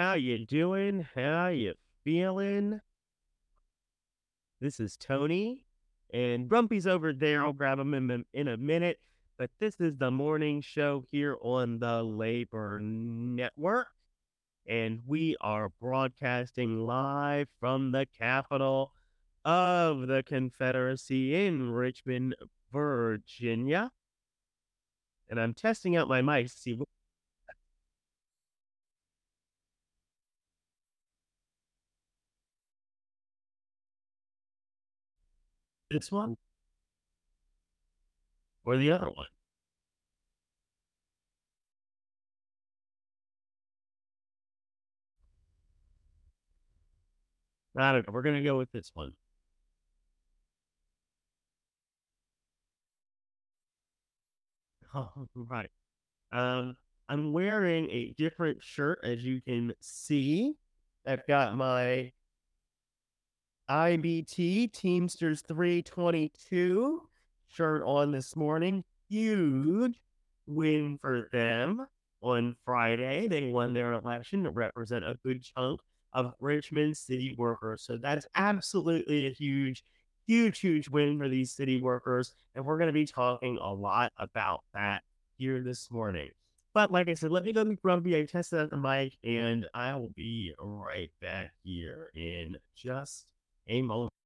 How you doing? How you feeling? This is Tony, and Grumpy's over there. I'll grab him in, in a minute. But this is the morning show here on the Labor Network, and we are broadcasting live from the capital of the Confederacy in Richmond, Virginia. And I'm testing out my mic to see what this one or the other one. I don't know. We're gonna go with this one. Oh, right. Um, I'm wearing a different shirt, as you can see. I've got my IBT Teamsters 322 shirt on this morning. Huge win for them on Friday. They won their election to represent a good chunk of Richmond city workers. So that's absolutely a huge, huge, huge win for these city workers. And we're going to be talking a lot about that here this morning. But like I said, let me go to Grumpy. I tested out the mic and I will be right back here in just a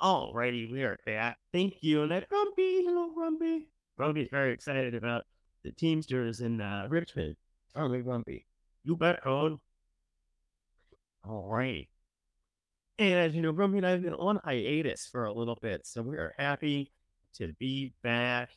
Alrighty, we are back. Thank you. And that Grumpy, hello Grumpy. Grumpy's very excited about the Teamsters in uh, Richmond. Aren't we, Grumpy? You bet, Code. All right. And as you know, Grumpy and I have been on hiatus for a little bit, so we are happy to be back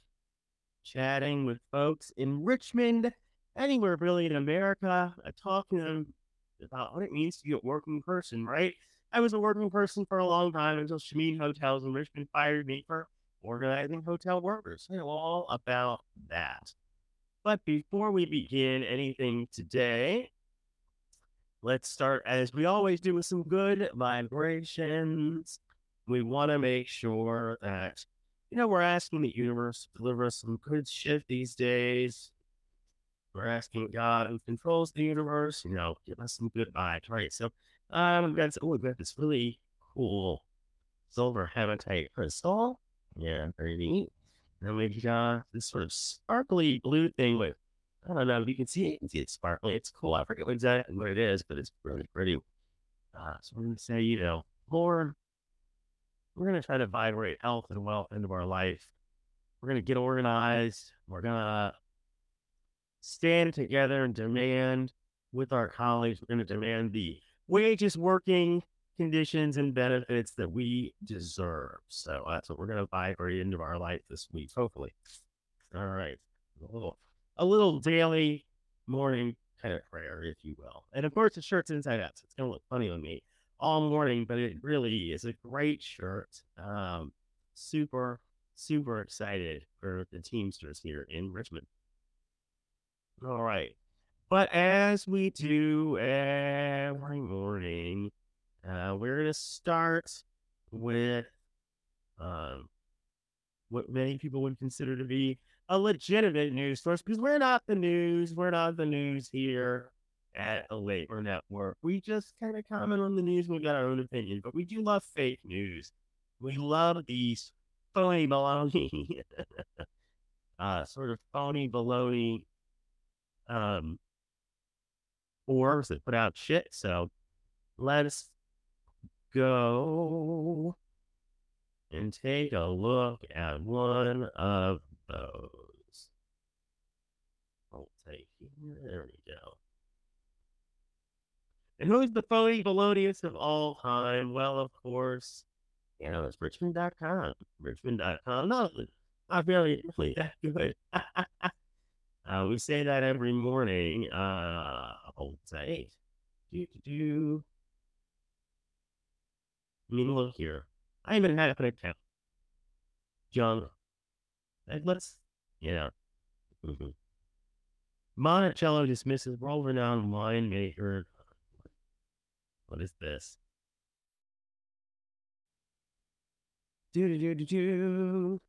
chatting with folks in Richmond, anywhere really in America, uh, talking to them about what it means to be a working person, right? I was a working person for a long time until Shamin Hotels in Richmond fired me for organizing hotel workers. I know all about that. But before we begin anything today, let's start as we always do with some good vibrations. We want to make sure that, you know, we're asking the universe to deliver us some good shit these days. We're asking God who controls the universe, you know, give us some good vibes, right? So um, got, oh, we've got this really cool silver hematite crystal. Yeah, very neat. Then we've got this sort of sparkly blue thing with, I don't know if you can see it. You can see sparkly. It's cool. I forget exactly what it is, but it's really pretty. Uh, so we're to say, you know, more. we're to try to vibrate health and wealth into our life. We're to get organized. We're to stand together and demand with our colleagues. We're to demand the wages, working conditions, and benefits that we deserve. So that's what we're going to fight for the end of our life this week, hopefully. All right. A little, a little daily morning kind of prayer, if you will. And of course, the shirt's inside out, so it's going to look funny on me all morning, but it really is a great shirt. Um, super, super excited for the Teamsters here in Richmond. All right. But as we do every morning, uh, we're going to start with um, what many people would consider to be a legitimate news source because we're not the news. We're not the news here at a labor network. We just kind of comment on the news. We've got our own opinion, but we do love fake news. We love these phony baloney, uh, sort of phony baloney um, Forbes that put out shit. So let's go and take a look at one of those. I'll take here. there we go. And who's the phony baloniest of all time? Well, of course, you know, it's Richmond.com. Richmond.com. Not, Not really, really that good. uh, we say that every morning. Uh, hold tight. Do, do, do. I mean, look here. I even had an account. Young. Let's, you know. Mm-hmm. Monticello dismisses world-renowned winemaker. What is this? Do do do do do.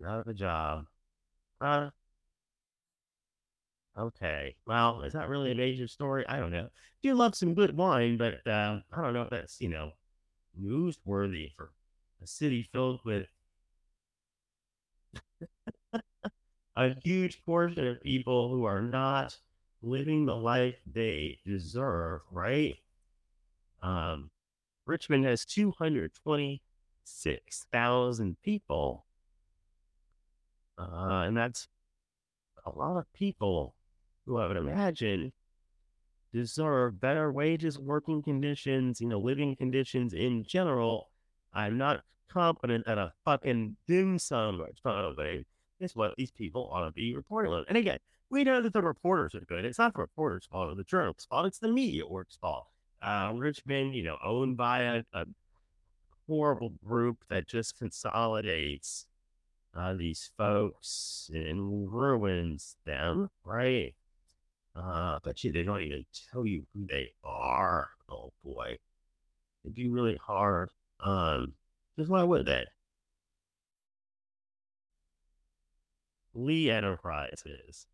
Not a job. Uh, okay. Well, is that really a major story? I don't know. Do love some good wine, but uh, I don't know if that's you know newsworthy for a city filled with a huge portion of people who are not living the life they deserve, right? Um, Richmond has 226,000 people. Uh, and that's a lot of people who I would imagine deserve better wages, working conditions, you know, living conditions in general. I'm not confident that a fucking dim sum something is what these people ought to be reporting on. And again, we know that the reporters are good. It's not the reporters' fault the journalist's fault. It's the media work's fault. Uh, Richmond, you know, owned by a, a horrible group that just consolidates uh, these folks and ruins them, right? Uh, but you, they don't even tell you who they are. Oh boy, it'd be really hard. Um, just why would they? Lee Enterprises,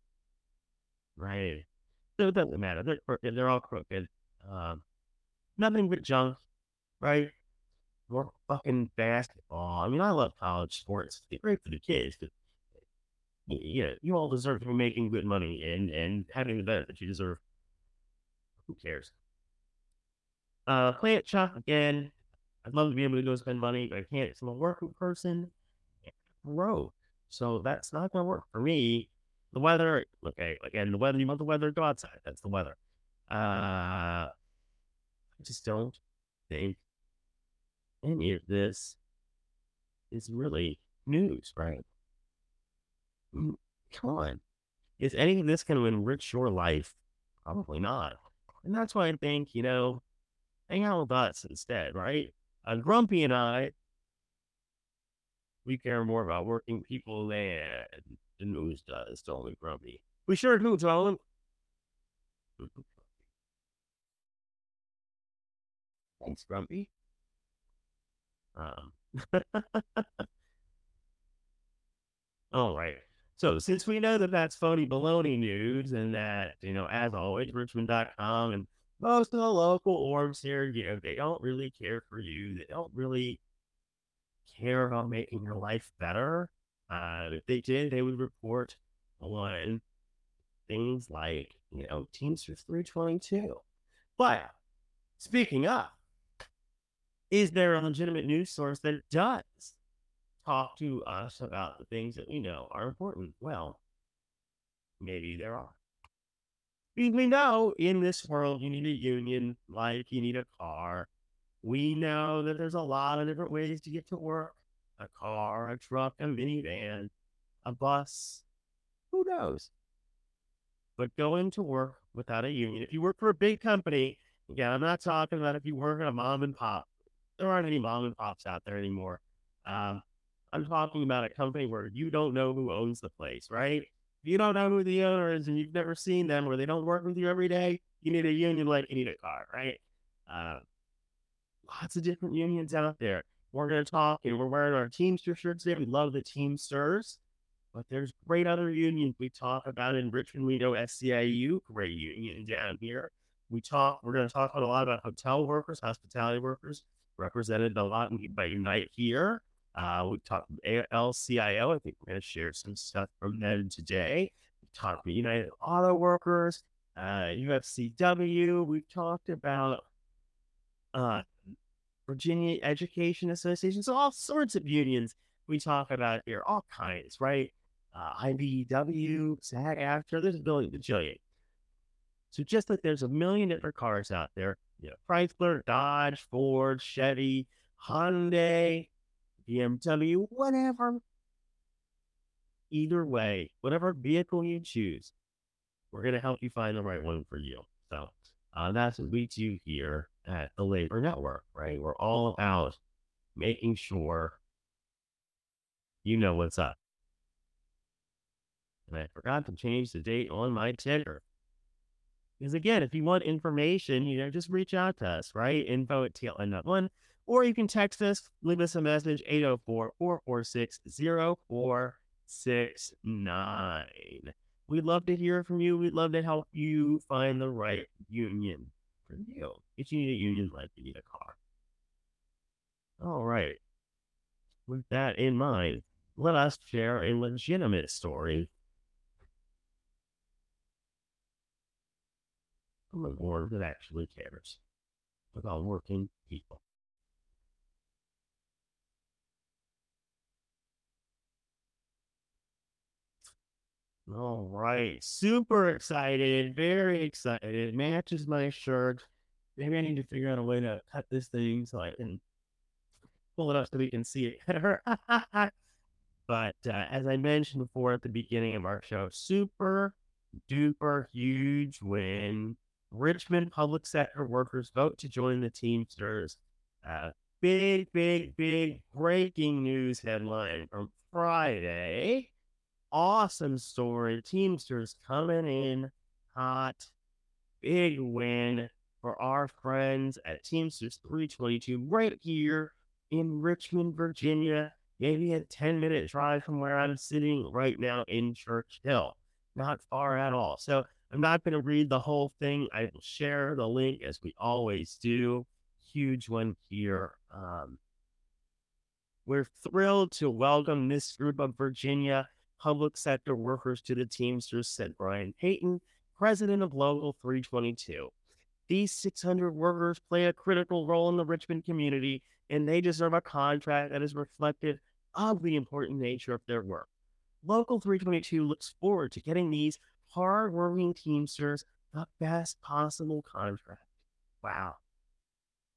right? So it doesn't matter. They're crooked. They're all crooked. Um, nothing but junk, right? More fucking basketball. I mean, I love college sports. It's great for the kids. But, know, you all deserve to be making good money and and having the benefits you deserve. Who cares? Uh, plant shop again. I'd love to be able to go spend money, but I can't. I'm a working person. Road. So that's not going to work for me. The weather, okay, again, the weather, you want the weather, go outside. That's the weather. Uh, I just don't think any of this is really news, right? Mm, come on. Is any of this going to enrich your life? Probably not. And that's why I think, you know, hang out with us instead, right? Uh, Grumpy and I we care more about working people than the news does, don't we, Grumpy? We sure do, John. Thanks, Grumpy. Um. All right. So since we know that that's phony baloney news and that, you know, as always, richmond.com and most of the local orbs here, you know, they don't really care for you. They don't really care about making your life better, uh, if they did, they would report on things like, you know, Teamsters 322. But speaking of, is there a legitimate news source that does talk to us about the things that we know are important? Well, maybe there are. We know in this world you need a union, like you need a car, we know that there's a lot of different ways to get to work a car, a truck, a minivan, a bus. Who knows? But going to work without a union, if you work for a big company, again, I'm not talking about if you work at a mom and pop. There aren't any mom and pops out there anymore. Um, I'm talking about a company where you don't know who owns the place, right? If you don't know who the owner is and you've never seen them or they don't work with you every day, you need a union like you need a car, right? Uh, lots of different unions out there. We're going to talk and we're wearing our Teamster shirts today. We love the Teamsters, but there's great other unions we talk about in Richmond. We know SEIU, great union down here. We talk, we're going to talk a lot about hotel workers, hospitality workers, represented a lot by Unite here. Uh, we talked AFL-CIO. I think we're going to share some stuff from them today. We talked about United Auto Workers, uh, UFCW. We've talked about uh, Virginia Education Association. So all sorts of unions we talk about here, all kinds, right? Uh, IBEW, SAG AFTRA, there's a billion, bajillion. So just like there's a million different cars out there, you know, Chrysler, Dodge, Ford, Chevy, Hyundai, BMW, whatever. Either way, whatever vehicle you choose, we're going to help you find the right one for you. So uh, that's what we do here at the Labor Network, right? We're all about making sure you know what's up. And I forgot to change the date on my ticker. Because again, if you want information, you know, just reach out to us, right? Info at TLN.one. Or you can text us, leave us a message, 804 446 0469. We'd love to hear from you. We'd love to help you find the right union for you. If you need a union, like you need a car. All right. With that in mind, let us share a legitimate story from a board that actually cares about working people. All right. Super excited. Very excited. It Matches my shirt. Maybe I need to figure out a way to cut this thing so I can pull it up so we can see it better. but uh, as I mentioned before at the beginning of our show, super duper huge win. Richmond public sector workers vote to join the Teamsters. Uh, big, big, big breaking news headline from Friday awesome story. Teamsters coming in hot. Big win for our friends at Teamsters 322 right here in Richmond, Virginia. Maybe a 10 minute drive from where I'm sitting right now in Church Hill. Not far at all. So I'm not going to read the whole thing. I will share the link as we always do. Huge one here. Um, we're thrilled to welcome this group of Virginia public sector workers to the Teamsters, said Brian Payton, president of Local 322. These 600 workers play a critical role in the Richmond community, and they deserve a contract that is reflective of the important nature of their work. Local 322 looks forward to getting these hardworking Teamsters the best possible contract. Wow.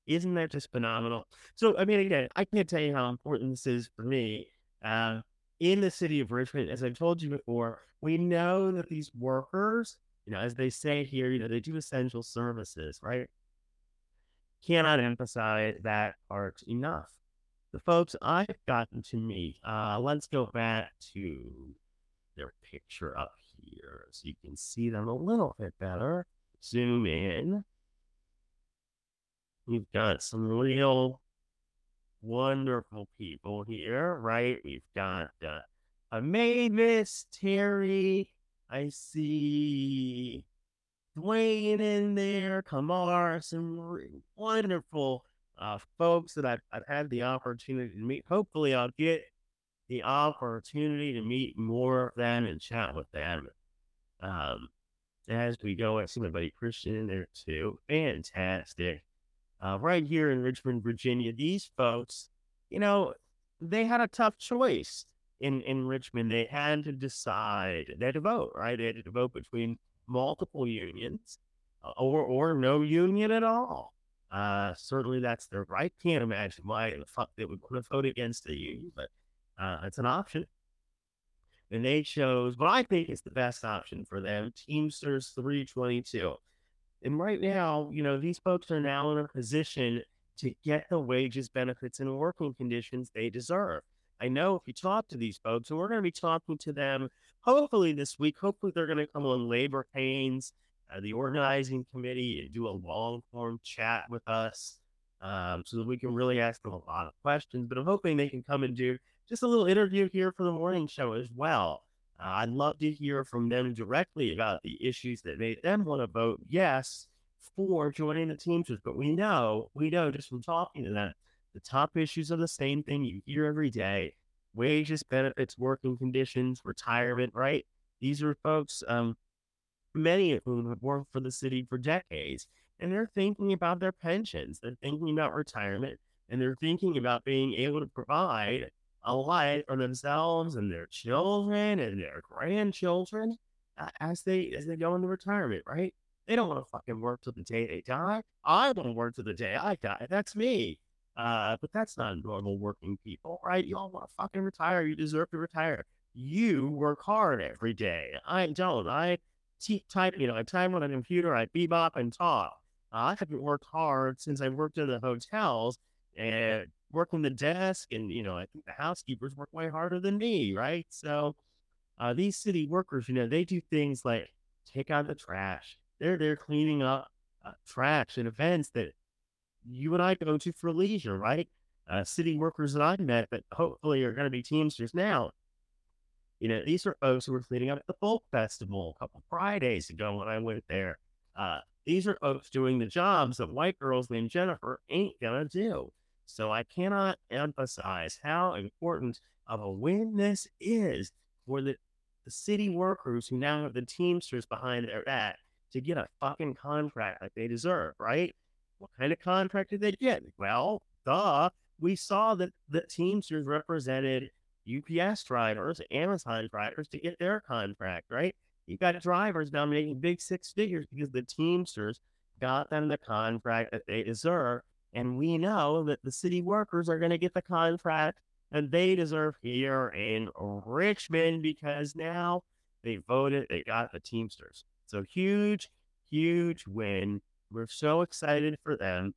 Isn't that just phenomenal? So, I mean, again, I can't tell you how important this is for me. Uh, in the city of Richmond, as I've told you before, we know that these workers, you know, as they say here, you know, they do essential services, right? Cannot emphasize that part enough. The folks I've gotten to meet, uh, let's go back to their picture up here so you can see them a little bit better. Zoom in. We've got some real wonderful people here, right? We've got uh, a Mavis, Terry. I see Dwayne in there, Kamar, some wonderful uh, folks that I've, I've had the opportunity to meet. Hopefully, I'll get the opportunity to meet more of them and chat with them. Um, as we go, I see my buddy Christian in there too. Fantastic uh, right here in Richmond, Virginia, these folks, you know, they had a tough choice in, in Richmond. They had to decide, they had to vote, right? They had to vote between multiple unions uh, or, or no union at all. Uh, certainly that's their right. Can't imagine why the fuck they would want to vote against the union, but uh, it's an option. And they chose what I think is the best option for them Teamsters 322. And right now, you know, these folks are now in a position to get the wages, benefits, and working conditions they deserve. I know if you talk to these folks, and we're going to be talking to them hopefully this week, hopefully they're going to come on labor pains, uh, the organizing committee, and do a long form chat with us um, so that we can really ask them a lot of questions. But I'm hoping they can come and do just a little interview here for the morning show as well. Uh, I'd love to hear from them directly about the issues that made them want to vote yes for joining the Teamsters. But we know, we know just from talking to them, the top issues are the same thing you hear every day wages, benefits, working conditions, retirement, right? These are folks, um, many of whom have worked for the city for decades, and they're thinking about their pensions, they're thinking about retirement, and they're thinking about being able to provide a life for themselves and their children and their grandchildren uh, as they as they go into retirement, right? They don't want to fucking work till the day they die. I want to work till the day I die. That's me. Uh, but that's not normal working people, right? You all want to fucking retire. You deserve to retire. You work hard every day. I don't. I t- type, you know, I type on a computer, I bebop and talk. I haven't worked hard since I worked in the hotels and working the desk. And, you know, I think the housekeepers work way harder than me, right? So uh, these city workers, you know, they do things like take out the trash. They're they're cleaning up uh, trash and events that you and I go to for leisure, right? Uh, city workers that I've met that hopefully are going to be Teamsters now. You know, these are folks who were cleaning up at the folk festival a couple Fridays ago when I went there. Uh, these are folks doing the jobs that white girls named Jennifer ain't gonna do. So I cannot emphasize how important of a win this is for the, the city workers who now have the Teamsters behind their back to get a fucking contract like they deserve, right? What kind of contract did they get? Well, duh. We saw that the Teamsters represented UPS drivers, Amazon drivers to get their contract, right? You got drivers now making big six figures because the Teamsters got them the contract that they deserve. And we know that the city workers are going to get the contract and they deserve here in Richmond because now they voted, they got the Teamsters. So huge, huge win. We're so excited for them.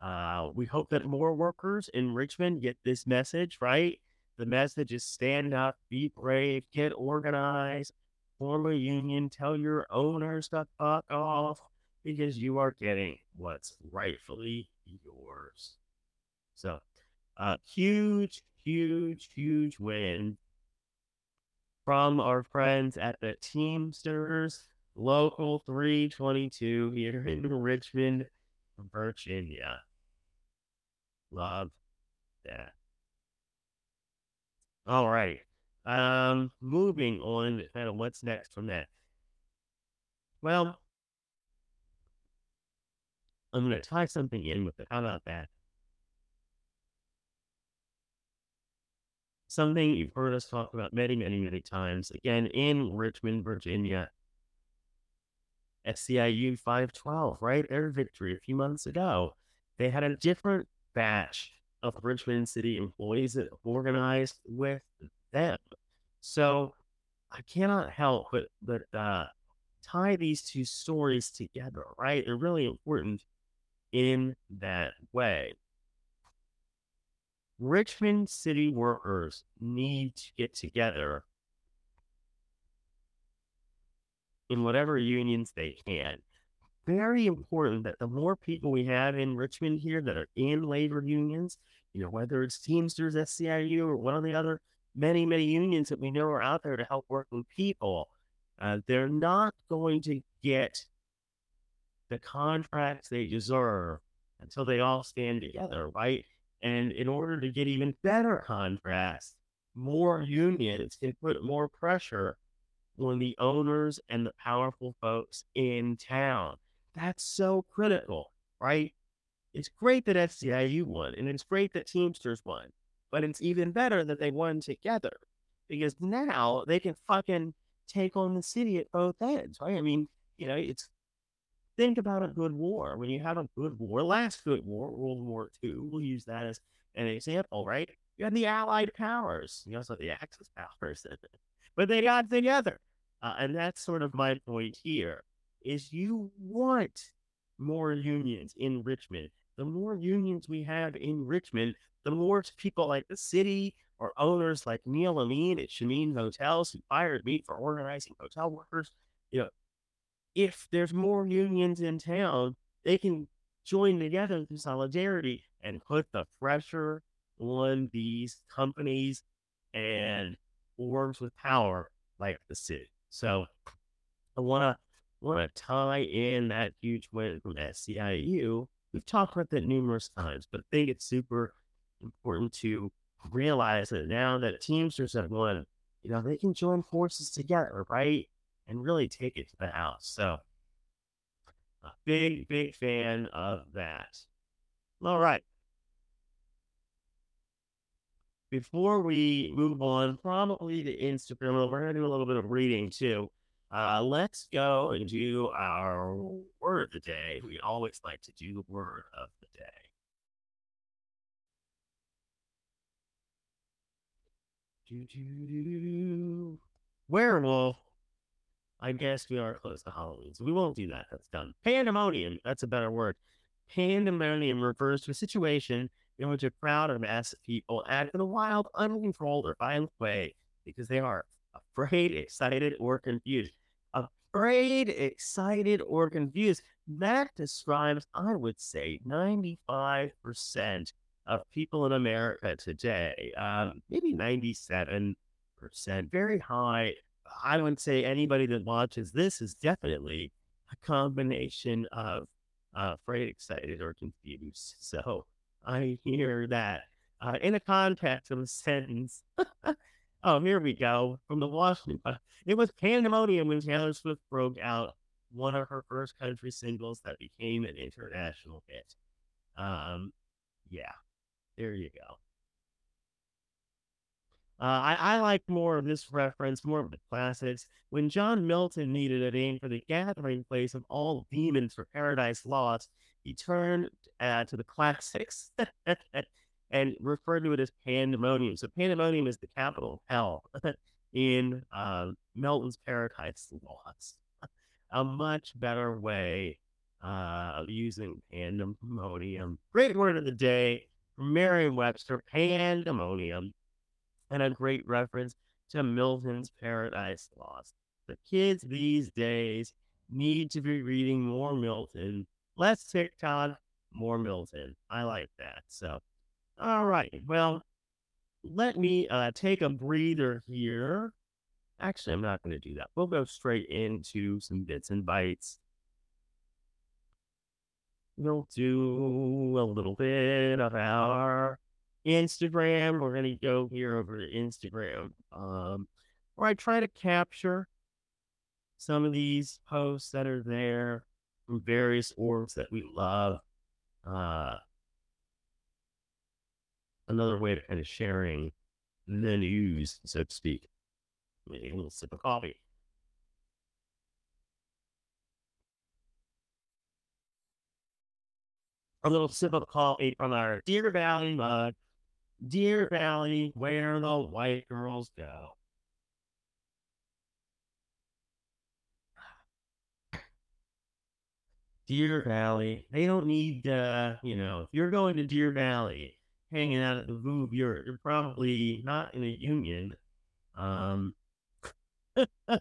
Uh, we hope that more workers in Richmond get this message, right? The message is stand up, be brave, get organized, form a union, tell your owners to fuck off because you are getting what's rightfully yours. So, uh, huge, huge, huge win from our friends at the Teamsters Local 322 here in Richmond, Virginia. Love that. All right. Um, moving on, kind of what's next from that? Well, I'm going to tie something in with it. How about that? Something you've heard us talk about many, many, many times. Again, in Richmond, Virginia, SEIU 512, right? Their victory a few months ago. They had a different batch of Richmond City employees that organized with them. So I cannot help but, but uh, tie these two stories together, right? They're really important in that way. Richmond city workers need to get together in whatever unions they can. Very important that the more people we have in Richmond here that are in labor unions, you know, whether it's Teamsters, SEIU, or one of the other many, many unions that we know are out there to help working people, uh, they're not going to get the contracts they deserve until they all stand together, right? And in order to get even better contracts, more unions can put more pressure on the owners and the powerful folks in town. That's so critical, right? It's great that SEIU won, and it's great that Teamsters won, but it's even better that they won together because now they can fucking take on the city at both ends, right? I mean, you know, it's think about a good war. When you have a good war, last good war, World War II, we'll use that as an example, right? You had the Allied powers, you also had the Axis powers, but they got together. Uh, and that's sort of my point here is you want more unions in Richmond. The more unions we have in Richmond, the more people like the city or owners like Neil Amin at Shamin Hotels who fired me for organizing hotel workers. You know, if there's more unions in town, they can join together through solidarity and put the pressure on these companies and orgs with power like the city. So I want to want to tie in that huge win from SEIU. We've talked about that numerous times, but I think it's super important to realize that now that Teamsters have won, you know, they can join forces together, right? and really take it to the house. So, a big, big fan of that. All right. Before we move on, probably to Instagram, we're going to do a little bit of reading too. Uh, let's go and do our word of the day. We always like to do the word of the day. Do, do, do, do. Werewolf I guess we are close to Halloween, so we won't do that. That's done. Pandemonium. That's a better word. Pandemonium refers to a situation in which a crowd or mass of people act in a wild, uncontrolled, or violent way because they are afraid, excited, or confused. Afraid, excited, or confused. That describes, I would say, 95% of people in America today. Um, maybe 97%, very high. I would say anybody that watches this is definitely a combination of uh, afraid, excited, or confused. So I hear that uh, in the context of a sentence. oh, here we go. From the Washington. It was pandemonium when Taylor Swift broke out one of her first country singles that became an international hit. Um, yeah, there you go. Uh, I, I like more of this reference, more of the classics. When John Milton needed a name for the gathering place of all demons for Paradise Lost, he turned uh, to the classics and referred to it as pandemonium. So pandemonium is the capital of hell in uh, Milton's Paradise Lost. A much better way uh, of using pandemonium. Great word of the day from Merriam-Webster, pandemonium and a great reference to Milton's Paradise Lost. The kids these days need to be reading more Milton, less TikTok, more Milton. I like that. So, all right. Well, let me uh, take a breather here. Actually, I'm not going to do that. We'll go straight into some bits and bytes. We'll do a little bit of our Instagram. We're going to go here over to Instagram, um, where I try to capture some of these posts that are there from various orgs that we love. Uh, another way of kind of sharing the news, so to speak. Maybe a little sip of coffee. A little sip of coffee from our Deer Valley mug. Deer Valley, where the white girls go. Deer Valley, they don't need, uh, you know, if you're going to Deer Valley, hanging out at the Voob, you're, you're probably not in a union. Um,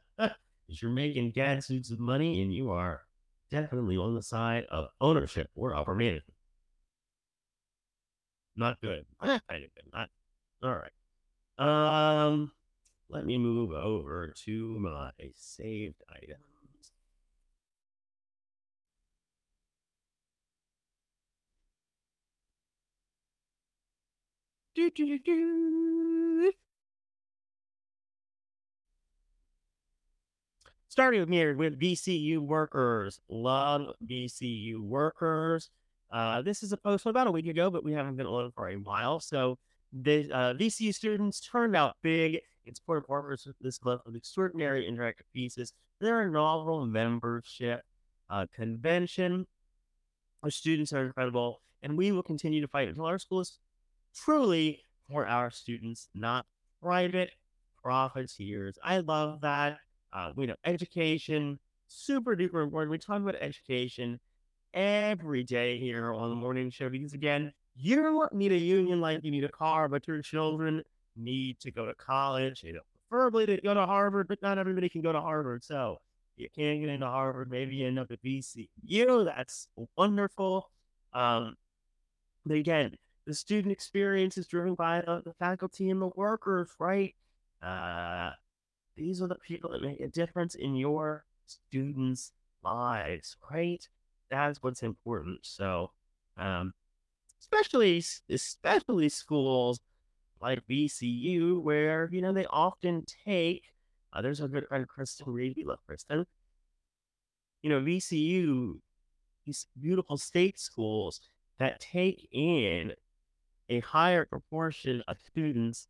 you're making gadzooks of money and you are definitely on the side of ownership or upper management. Not good. Not Not all right. Um, let me move over to my saved items. Do, do, do. Starting with me with VCU workers. Love VCU workers. Uh, this is a post from about a week ago, but we haven't been on for a while. So the uh, VCU students turned out big in support of this month of extraordinary interactive pieces. Their inaugural membership uh, convention. Our students are incredible, and we will continue to fight until our school is truly for our students, not private profiteers. I love that. Uh, we know education, super duper important. We talk about education every day here on the morning show because again, you don't need a union like you need a car, but your children need to go to college. You know, preferably to go to Harvard, but not everybody can go to Harvard. So you can't get into Harvard, maybe you end up at VCU. That's wonderful. Um, but again, the student experience is driven by the, the faculty and the workers, right? Uh, these are the people that make a difference in your students' lives, right? That's what's important. So, um, especially especially schools like VCU, where you know they often take. Uh, there's a good friend, Kristen Reed. We love Kristen. You know, VCU, these beautiful state schools that take in a higher proportion of students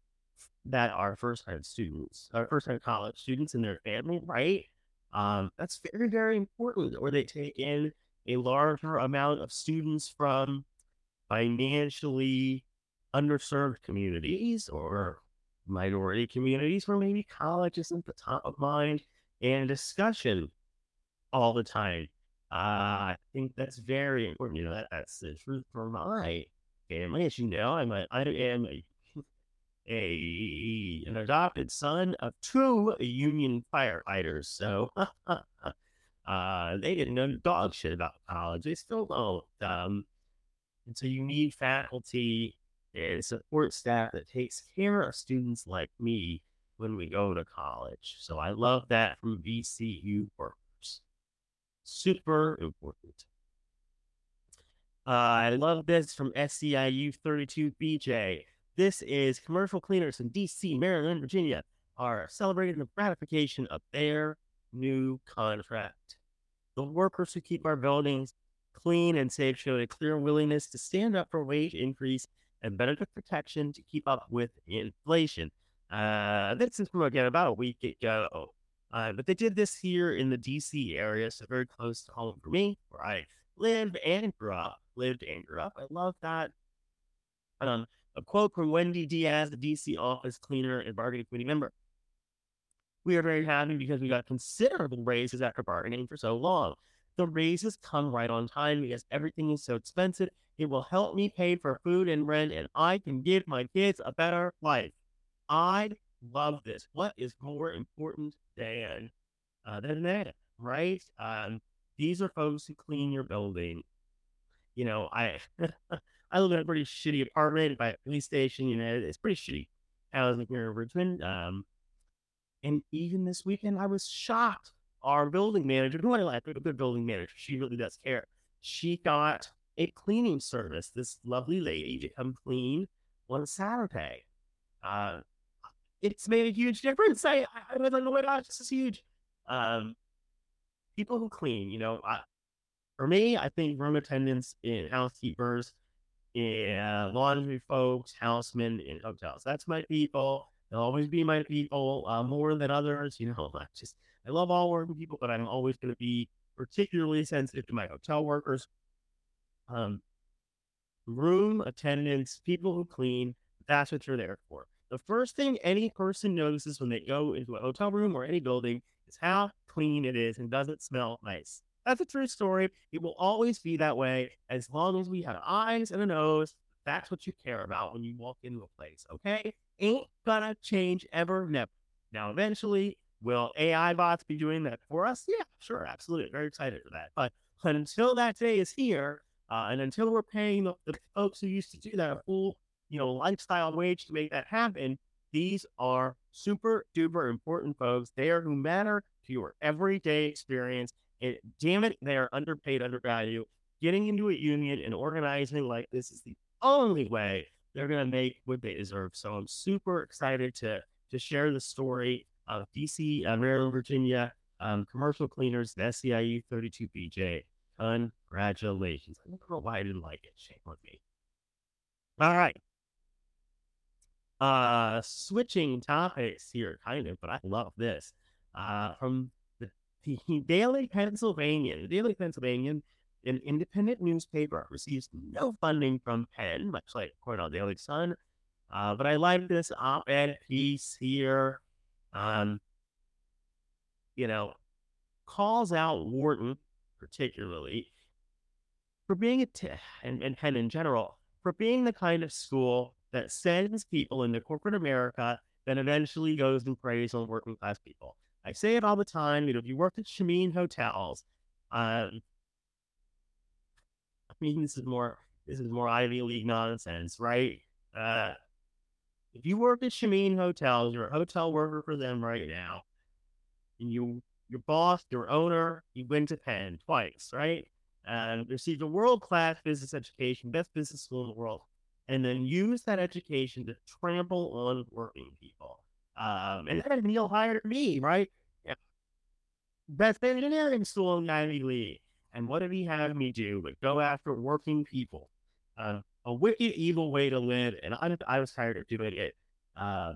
that are first time students, or first time college students in their family, right? Um, that's very, very important. Or they take in a larger amount of students from financially underserved communities or minority communities where maybe college isn't the top of mind and discussion all the time. Uh, I think that's very important. You know, that, that's the truth for my family. As you know, I'm a, I am a, a an adopted son of two union firefighters. So uh, they didn't know dog shit about college. They still don't. Um, and so you need faculty and support staff that takes care of students like me when we go to college. So I love that from VCU workers. Super important. Uh, I love this from SEIU 32BJ. This is commercial cleaners in DC, Maryland, Virginia are celebrating the ratification of their new contract. The workers who keep our buildings clean and safe showed a clear willingness to stand up for wage increase and benefit protection to keep up with inflation. Uh, this is from again about a week ago. Uh, but they did this here in the DC area, so very close to home for me, where I live and grew up. Lived and grew up. I love that. Um, a quote from Wendy Diaz, the DC office cleaner and bargaining committee member. We are very happy because we got considerable raises after bargaining for so long. The raises come right on time because everything is so expensive. It will help me pay for food and rent, and I can give my kids a better life. I love this. What is more important than uh, than that, right? Um, these are folks who clean your building. You know, I I live in a pretty shitty apartment by a police station. You know, it's pretty shitty housing here in Richmond. Um, and even this weekend, I was shocked. Our building manager, who I like, a good building manager, she really does care. She got a cleaning service, this lovely lady to come clean on Saturday. Uh, it's made a huge difference. I, I was like, oh my gosh, this is huge. Um, people who clean, you know, I, for me, I think room attendants and housekeepers, yeah, laundry folks, housemen in hotels. That's my people. They'll always be my people uh, more than others. You know, I just I love all working people, but I'm always going to be particularly sensitive to my hotel workers. Um, room attendants, people who clean. That's what you're there for. The first thing any person notices when they go into a hotel room or any building is how clean it is and does it smell nice. That's a true story. It will always be that way as long as we have eyes and a nose. That's what you care about when you walk into a place, okay? Ain't gonna change ever, never. Now, eventually, will AI bots be doing that for us? Yeah, sure, absolutely. Very excited for that. But, until that day is here, uh, and until we're paying the, the folks who used to do that a full you know, lifestyle wage to make that happen. These are super duper important folks. They are who matter to your everyday experience. And damn it, they are underpaid, undervalued. Getting into a union and organizing like this is the only way they're going to make what they deserve. So I'm super excited to to share the story of DC, uh, Maryland, Virginia, um, commercial cleaners, the SEIU 32BJ. Congratulations. I don't know why I didn't like it. Shame on me. All right. Uh, switching topics here, kind of, but I love this. Uh, from the, the Daily Pennsylvanian, the Daily Pennsylvanian, an independent newspaper, receives no funding from Penn, much like Cornell Daily Sun. Uh, but I like this op-ed piece here. Um, you know, calls out Wharton particularly for being a t- and, and Penn in general for being the kind of school that sends people into corporate America that eventually goes and preys on working class people. I say it all the time. You know, if you work at Shamin Hotels, um, mean, this is more this is more Ivy League nonsense, right? Uh, if you work at Shamin Hotels, you're a hotel worker for them right now, and you your boss, your owner, you went to Penn twice, right? And received a world class business education, best business school in the world and then use that education to trample on working people. Um, and then Neil hired me, right? Yeah. Best engineering school in Ivy League. And what did he have me do? But go after working people. Uh, a wicked, evil way to live. And I, I was tired of doing it. Uh,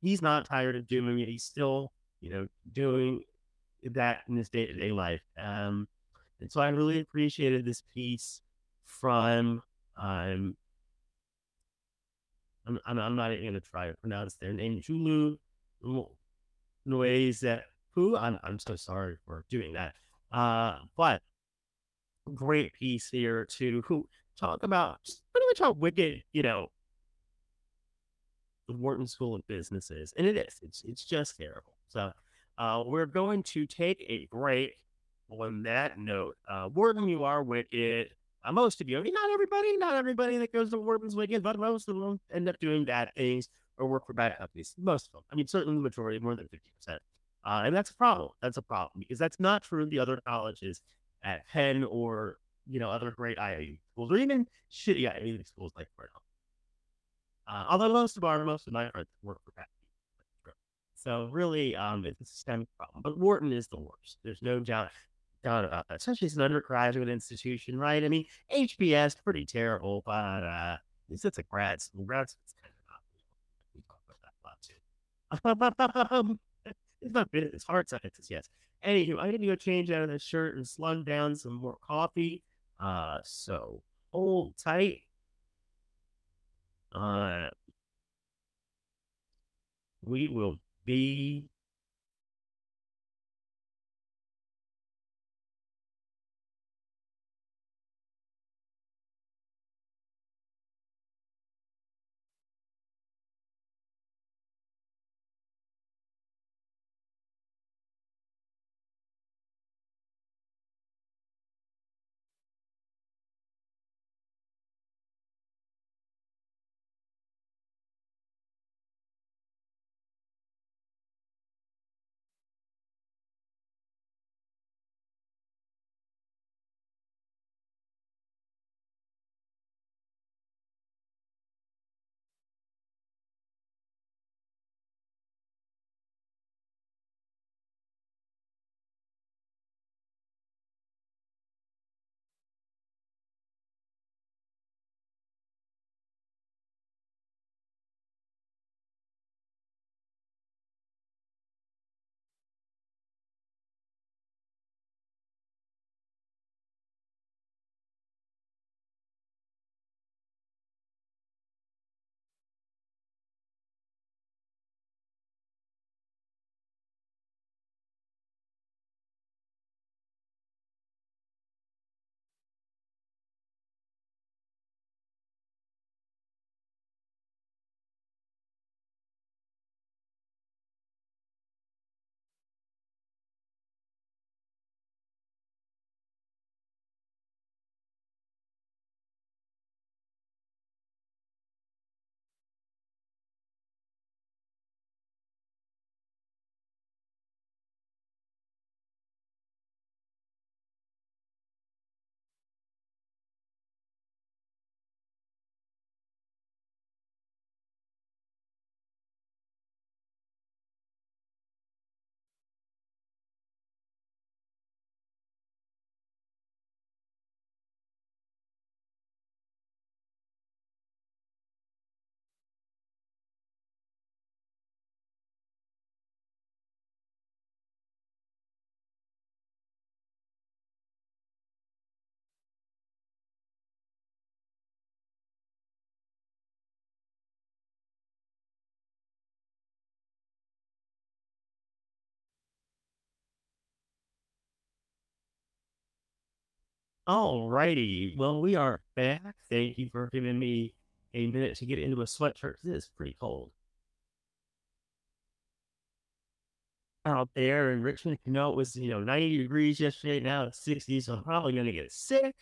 he's not tired of doing it. He's still, you know, doing that in his day to day life. Um, and so I really appreciated this piece from um, I'm, I'm, not even going to try to pronounce their name. Julu Noise who I'm, I'm so sorry for doing that. Uh, but great piece here to talk about pretty much how wicked, you know, the Wharton School of Business is. And it is. It's it's just terrible. So uh, we're going to take a break on that note. Uh, Wharton, you are wicked. Uh, most of you, I mean, not everybody, not everybody that goes to Wharton's wicked, but most of them end up doing bad things or work for bad companies. Most of them. I mean, certainly the majority, more than 50%. Uh, and that's a problem. That's a problem because that's not true of the other colleges at Penn or, you know, other great IIU schools or even shitty IIU schools like Cornell. Uh, although most of our, most of my friends work for Penn. So really, um, it's a systemic problem. But Wharton is the worst. There's no doubt, doubt about that. Especially as an undergraduate institution, right? I mean, HBS pretty terrible, but uh, it's a grad school. Grad school's kind of not. We talk about that a lot too. It's not. It's hard sciences, yes. Anywho, I need to go change out of this shirt and slug down some more coffee. Uh, so hold tight. Uh, we will be All righty. Well, we are back. Thank you for giving me a minute to get into a sweatshirt. This is pretty cold. Out there in Richmond, you know, it was, you know, 90 degrees yesterday. Now it's 60, so I'm probably going to get sick.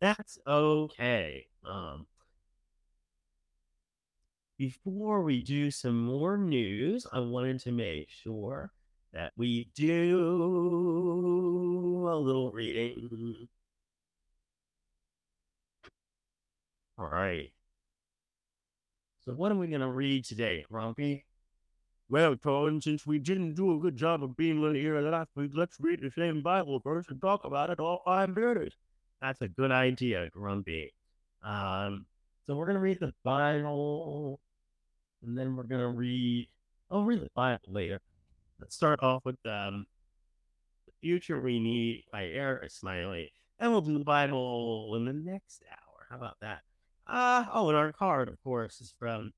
That's okay. Um, before we do some more news, I wanted to make sure that we do a little reading. All right. So what are we going to read today, Grumpy? Well, Todd, since we didn't do a good job of being linear last week, let's read the same Bible verse and talk about it all five minutes. That's a good idea, Grumpy. Um, so we're going to read the Bible, and then we're going to read, oh, the Bible later. Let's start off with um, The Future We Need by Erica Smiley, and we'll do the Bible in the next hour. How about that? Uh, oh, and our card, of course, is from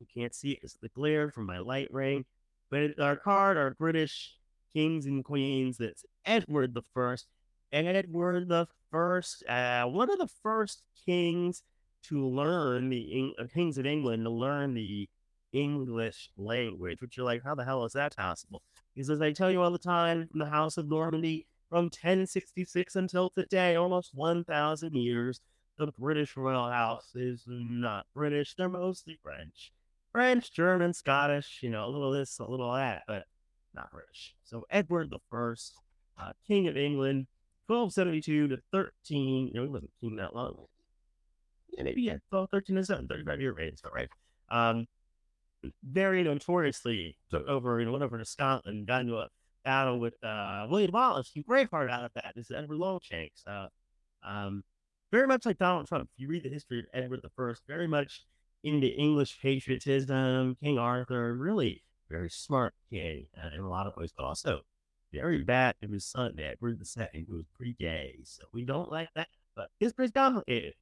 You can't see it the glare from my light ring. But our card, our British kings and queens, that's Edward the First. Edward the First, uh, one of the first kings to learn the uh, kings of England to learn the English language, which you're like, how the hell is that possible? Because as I tell you all the time, from the House of Normandy, from 1066 until today, almost 1,000 years, the British royal house is not British. They're mostly French. French, German, Scottish, you know, a little this, a little that, but not British. So Edward the First, uh, King of England, 1272 to 13. You know, he wasn't king that long. Yeah, maybe yeah, 12, 13 to 7, 35 year reign, so right. Um, very notoriously took over, know, went over to Scotland, got into a battle with uh, William Wallace. He Braveheart out of that is Edward Longshanks. Uh, um, very much like Donald Trump. If you read the history of Edward the First, very much into English patriotism, King Arthur, really very smart king uh, in a lot of ways, but also very bad to his son, Edward the Second, who was pretty gay. So we don't like that, but history's complicated.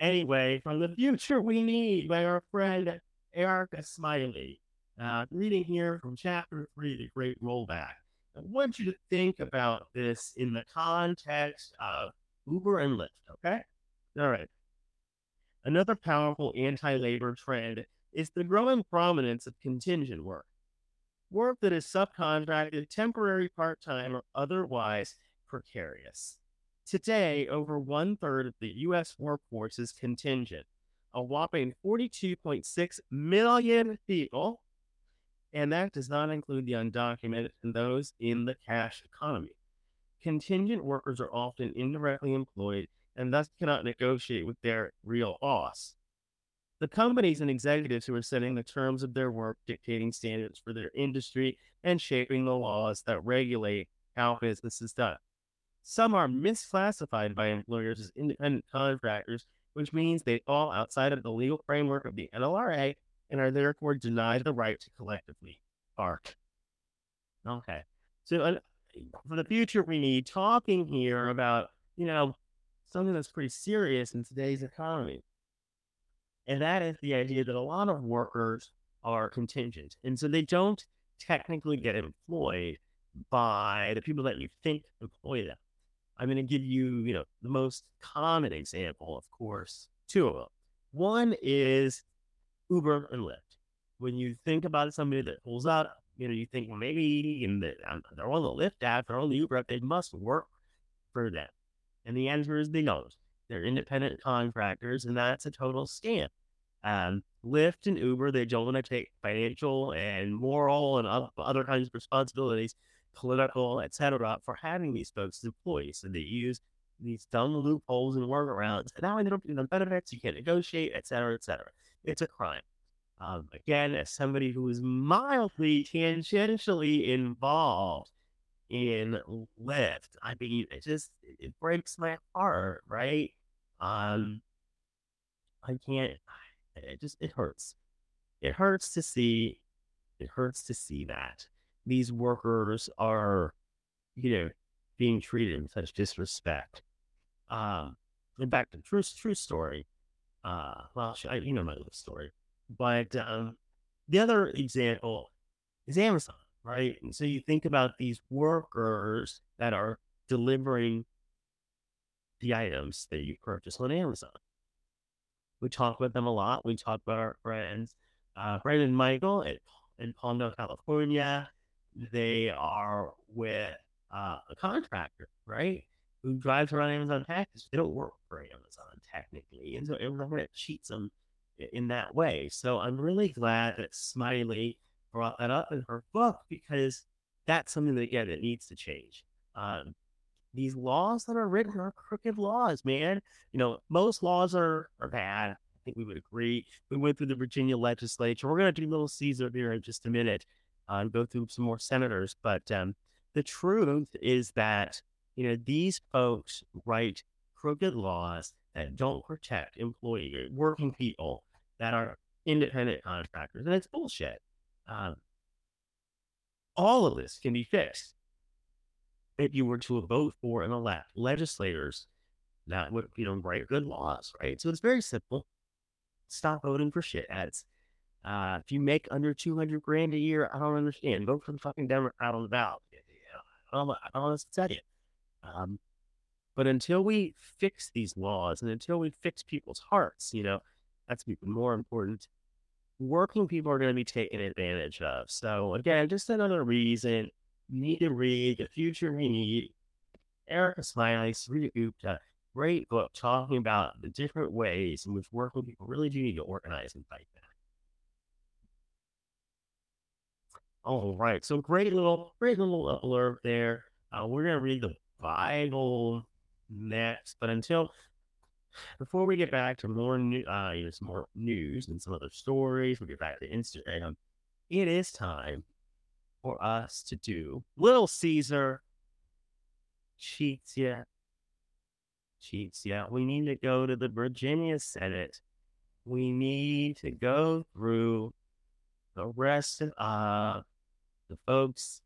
Anyway, from the future we need by our friend Erica Smiley. Uh, reading here from chapter three, the great rollback. I want you to think about this in the context of Uber and Lyft, okay? All right. Another powerful anti labor trend is the growing prominence of contingent work. Work that is subcontracted, temporary, part time, or otherwise precarious. Today, over one third of the U.S. workforce is contingent, a whopping 42.6 million people, and that does not include the undocumented and those in the cash economy. Contingent workers are often indirectly employed and thus cannot negotiate with their real boss. The companies and executives who are setting the terms of their work, dictating standards for their industry, and shaping the laws that regulate how business is done. Some are misclassified by employers as independent contractors which means they fall outside of the legal framework of the NLRA and are therefore denied the right to collectively bark. Okay. So for the future, we need talking here about, you know, something that's pretty serious in today's economy. And that is the idea that a lot of workers are contingent. And so they don't technically get employed by the people that you think employ them. I'm going to give you, you know, the most common example, of course, two of them. One is Uber and Lyft. When you think about somebody that pulls out, you know, you think, well, maybe in the, um, they're on the Lyft app, they're on the Uber app, they must work for them. And the answer is they don't. They're independent contractors, and that's a total scam. Um, Lyft and Uber, they don't want to take financial and moral and other kinds of responsibilities political, etc., for having these folks as employees. So they use these dumb loopholes and workarounds. And now they don't get the benefits, you can't negotiate, etc., etc. It's a crime. Um, again, as somebody who is mildly tangentially involved in Lyft, I mean, it just it breaks my heart, right? Um, I can't. It just it hurts. It hurts to see. It hurts to see that these workers are, you know, being treated with such disrespect. Uh, in fact, the true true story. Uh, well, I, you know my story, but um, the other example is Amazon, right? And so you think about these workers that are delivering the items that you purchase on Amazon. We talk about them a lot. We talk about our friends, uh, Brandon Michael at, in Palmdale, California, they are with uh, a contractor, right? Who drives around Amazon packages. They don't work for Amazon technically. And so everyone cheats them in that way. So I'm really glad that Smiley brought that up in her book because that's something that, yeah, that needs to change. Um, these laws that are written are crooked laws, man. You know, most laws are, are bad. I think we would agree. We went through the Virginia legislature. We're going to do Little Caesar here in just a minute uh, and go through some more senators. But um, the truth is that you know these folks write crooked laws that don't protect employee working people that are independent contractors, and it's bullshit. Um, all of this can be fixed if you were to vote for and elect legislators that would you know write good laws, right? So it's very simple. Stop voting for shit ads Uh, if you make under 200 grand a year, I don't understand. Vote for the fucking Democrat on the ballot. I don't, I tell you. Um, but until we fix these laws and until we fix people's hearts, you know, that's even more important. Working people are going to be taken advantage of. So again, just another reason you need to read the future we need. Erica Smiley, Sarita Gupta, great book talking about the different ways in which working people really do need to organize and fight back. All right, so great little, great little alert there. Uh, we're gonna read the Bible next, but until before we get back to more new, uh, some more news and some other stories, we get back to Instagram. It is time for us to do Little Caesar cheats yet. Cheats yet. We need to go to the Virginia Senate. We need to go through the rest of uh, the folks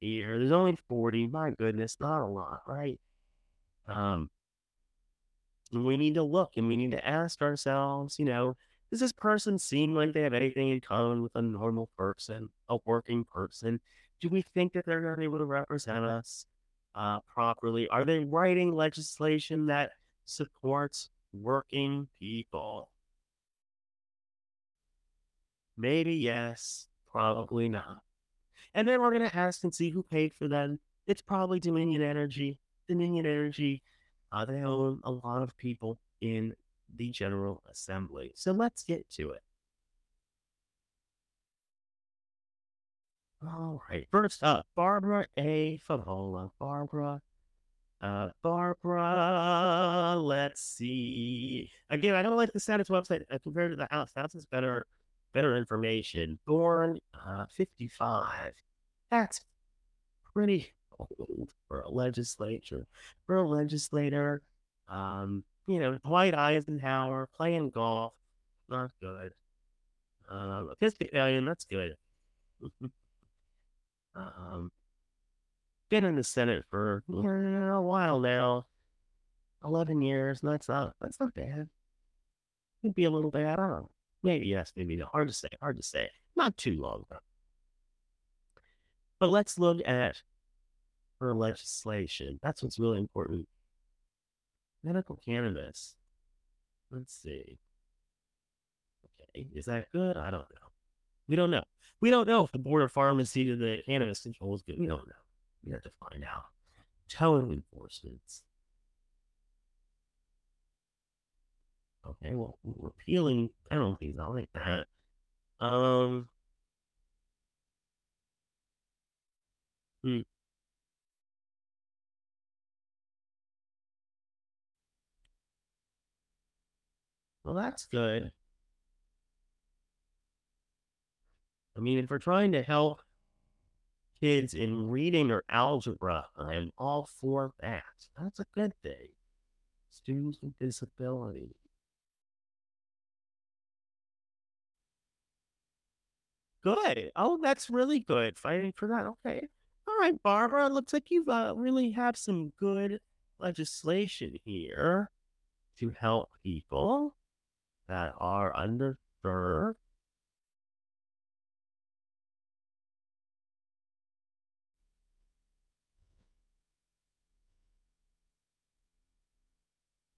here. There's only 40. My goodness, not a lot, right? Um, we need to look and we need to ask ourselves, you know, does this person seem like they have anything in common with a normal person, a working person? Do we think that they're going to be able to represent us uh, properly? Are they writing legislation that supports working people? Maybe yes, probably not. And then we're going to ask and see who paid for them. It's probably Dominion Energy. Dominion Energy, uh, they own a lot of people in the General Assembly. So let's get to it. All right. First up, Barbara A. Favola. Barbara. Uh, Barbara, let's see. Again, I don't like the status website uh, compared to the House. House is better, better information. Born uh, 55. That's pretty old for a legislature. For a legislator, um, you know, Dwight Eisenhower playing golf, not good. Um, Episcopalian, that's good. um, been in the Senate for a while now, eleven years. That's not that's not bad. Could be a little bad. I don't know. Maybe yes, maybe no. Hard to say. Hard to say. Not too long though. But let's look at her legislation. That's what's really important medical cannabis. Let's see. Okay, is that good? I don't know. We don't know. We don't know if the Board of Pharmacy of the cannabis control is good. We don't know. We have to find out. Towing enforcements. Okay, well, repealing penalties. I like that. Um. Hmm. Well, that's good. I mean, if we're trying to help kids in reading or algebra, I'm all for that. That's a good thing. Students with disabilities. Good. Oh, that's really good. Fighting for that. Okay. All right, Barbara. Looks like you uh, really have some good legislation here to help people that are underserved.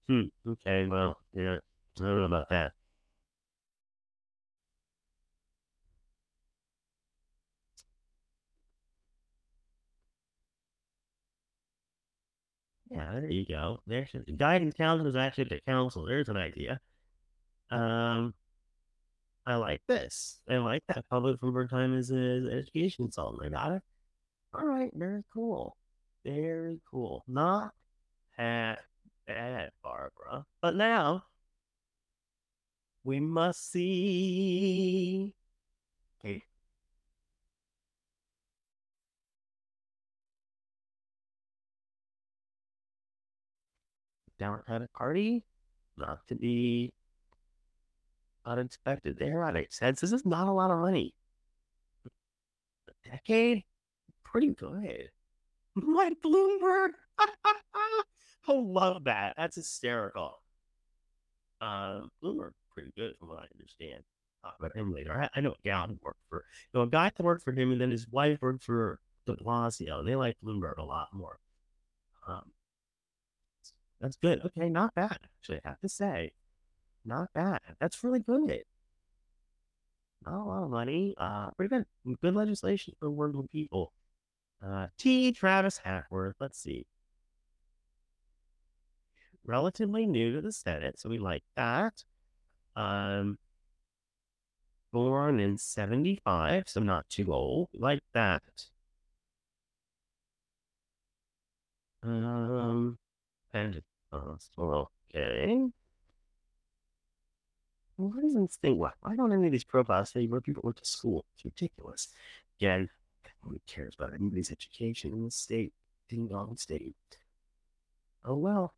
Hmm. Okay. Well, yeah. I don't know about that. Yeah, there you go. There's guidance counselors actually the council. There's an idea. Um, I like this. I like that public for time is an education consultant. I got it. All right, very cool. Very cool. Not at bad, Barbara. But now we must see. Okay. Democratic Party, not to be unexpected. There, that makes sense. This is not a lot of money. A decade, pretty good. Mike Bloomberg. I love that. That's hysterical. Uh, Bloomberg, pretty good from what I understand. about him later. I, I know a guy who worked for, you know, a guy that worked for him, and then his wife worked for De Blasio. They like Bloomberg a lot more. Um, that's good. Okay, not bad. Actually, I have to say, not bad. That's really good. Not a lot of money. Uh, pretty good. Good legislation for working people. Uh, T. Travis Hackworth. Let's see. Relatively new to the Senate, so we like that. Um, born in 75, so not too old. We like that. Um, and uh, okay. What does this thing? What? Why don't any of these profiles say where people went to school? It's ridiculous. Again, who cares about anybody's education in the state? Ding dong state. Oh well.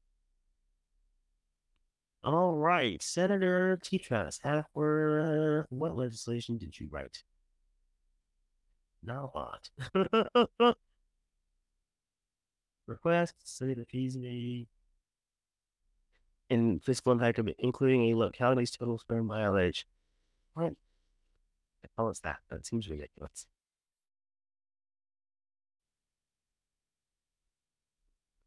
All right, Senator T. Travis What legislation did you write? Not a lot. Request study the fees may in fiscal impact of including a locality's total square mileage. What? The that? That seems ridiculous.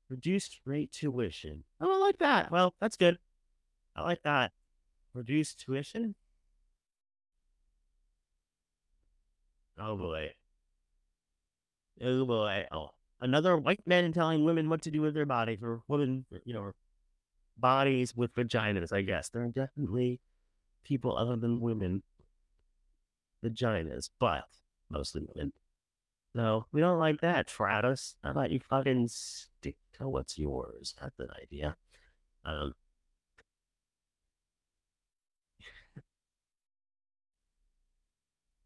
Reduced rate tuition. Oh, I like that. Well, that's good. I like that. Reduced tuition. Oh boy. Oh boy. Oh, another white man telling women what to do with their bodies, or women, you know, bodies with vaginas. I guess there are definitely people other than women vaginas, but mostly women. No, we don't like that, Travis. How about you fucking stick to what's yours? That's an idea. Um,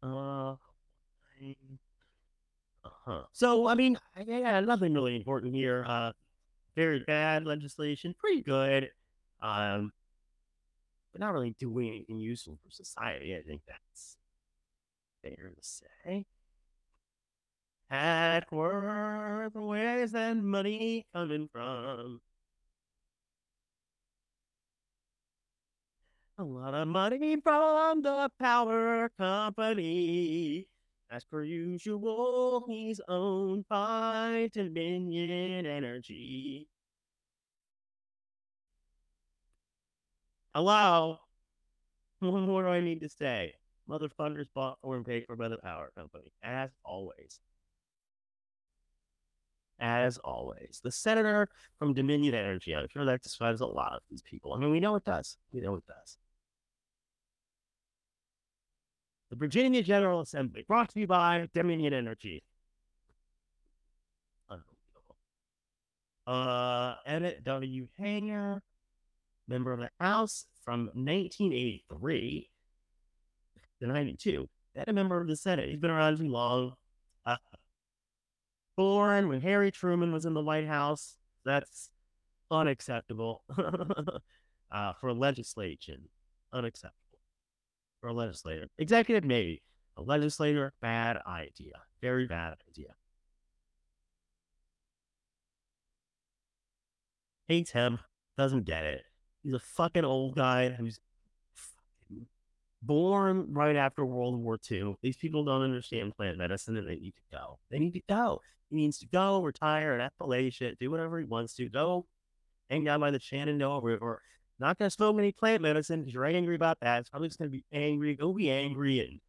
uh, uh-huh. So, I mean, yeah, nothing really important here. Uh, very bad legislation, pretty good. Um, but not really doing anything useful for society. I think that's fair to say. Hackworth, where's that money coming from? A lot of money from the power company. As per usual, he's owned by Dominion Energy. Hello? What more do I need to say? Motherfuckers bought or paid for by the power company, as always. As always. The senator from Dominion Energy. I'm sure that describes a lot of these people. I mean, we know it does. We know it does. The Virginia General Assembly, brought to you by Dominion Energy. Unbelievable. Uh, W. Hanger, member of the House from 1983 to 92. Then a member of the Senate. He's been around too long. Uh, born when Harry Truman was in the White House. That's unacceptable uh, for legislation. Unacceptable for a legislator. Executive, maybe. A legislator, bad idea. Very bad idea. Hates him. Doesn't get it. He's a fucking old guy who's born right after World War II. These people don't understand plant medicine and they need to go. They need to go. He needs to go, retire in Appalachia, do whatever he wants to. Go hang out by the Shenandoah River, not to smoke any plant medicine you're angry about that. It's probably just to be angry. Go be angry and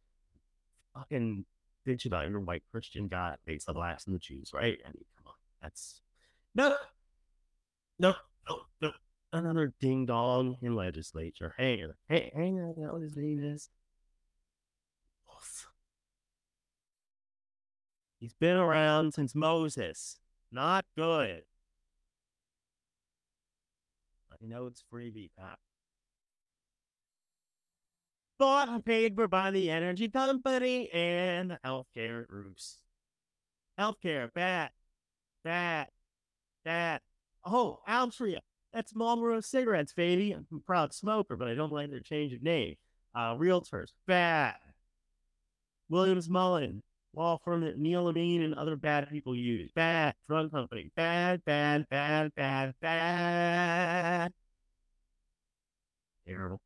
fucking bitch about your white Christian God makes the blacks and the Jews, right? I mean, come on. That's no, no, no, no. Another ding dong in legislature. Hey, hey, hang on, what his name is. Oof. He's been around since Moses. Not good. You know it's freebie. Bought and paid for by the energy company and healthcare groups. Healthcare, bad, bad, bad. Oh, Altria. That's Marlboro cigarettes, baby. I'm a proud smoker, but I don't like their change of name. Uh, realtors, bad. Williams Mullen, law firm that Neil Levine and other bad people use. Bad. Drug company. Bad, bad, bad, bad, bad. Terrible.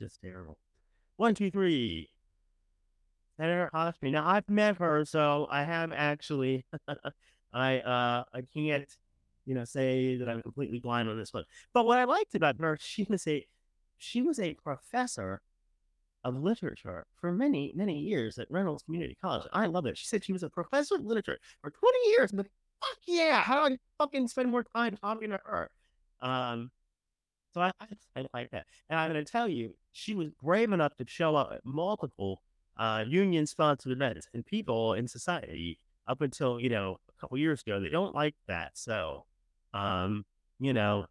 just terrible. One, two, three. Senator Hashmi. Now I've met her, so I have actually. I uh I can't, you know, say that I'm completely blind on this one. But what I liked about her, she was a she was a professor of literature for many, many years at Reynolds Community College. I love it. She said she was a professor of literature for 20 years. But fuck yeah, how do I fucking spend more time talking to her? Um, so I, I, I like that. And I'm going to tell you, she was brave enough to show up at multiple uh, union sponsored events and people in society up until, you know, a couple years ago, they don't like that. So, um, you know,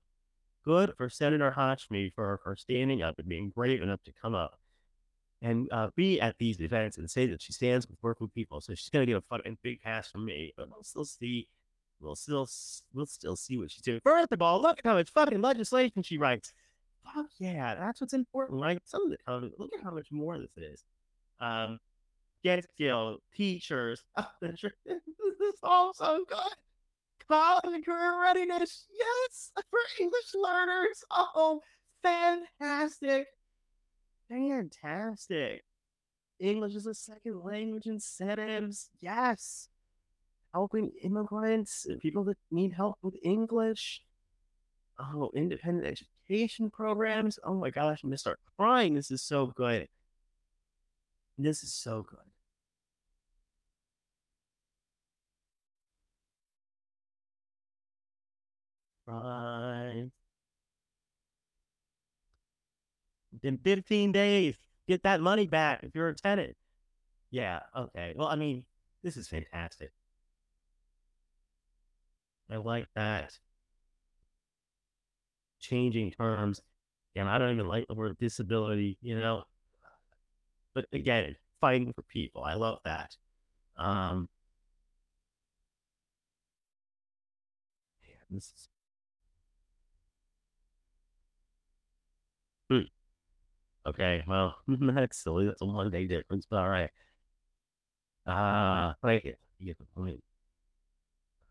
good for Senator Hashmi for, for standing up and being brave enough to come up and uh, be at these events and say that she stands with working people. So she's going to get a fucking big pass from me, but we'll still see. We'll still we'll still see what she's doing. First of all, look at how much fucking legislation she writes. Fuck yeah, that's what's important, right? Some of the look at how much more this is. Um, get skill, teachers. this is all so good. College and career readiness, yes, for English learners. Oh, fantastic fantastic. English is a second language incentives. Yes. Helping immigrants and people that need help with English. Oh, independent education programs. Oh my gosh, I'm going to start crying. This is so good. This is so good. Right. In 15 days, get that money back if you're a tenant. Yeah, okay. Well, I mean, this is fantastic. I like that. Changing terms. And I don't even like the word disability, you know. But again, fighting for people. I love that. Um, this is hmm. Okay, well, that's silly. That's a one day difference, but all right. Ah, uh, like it. You get the point.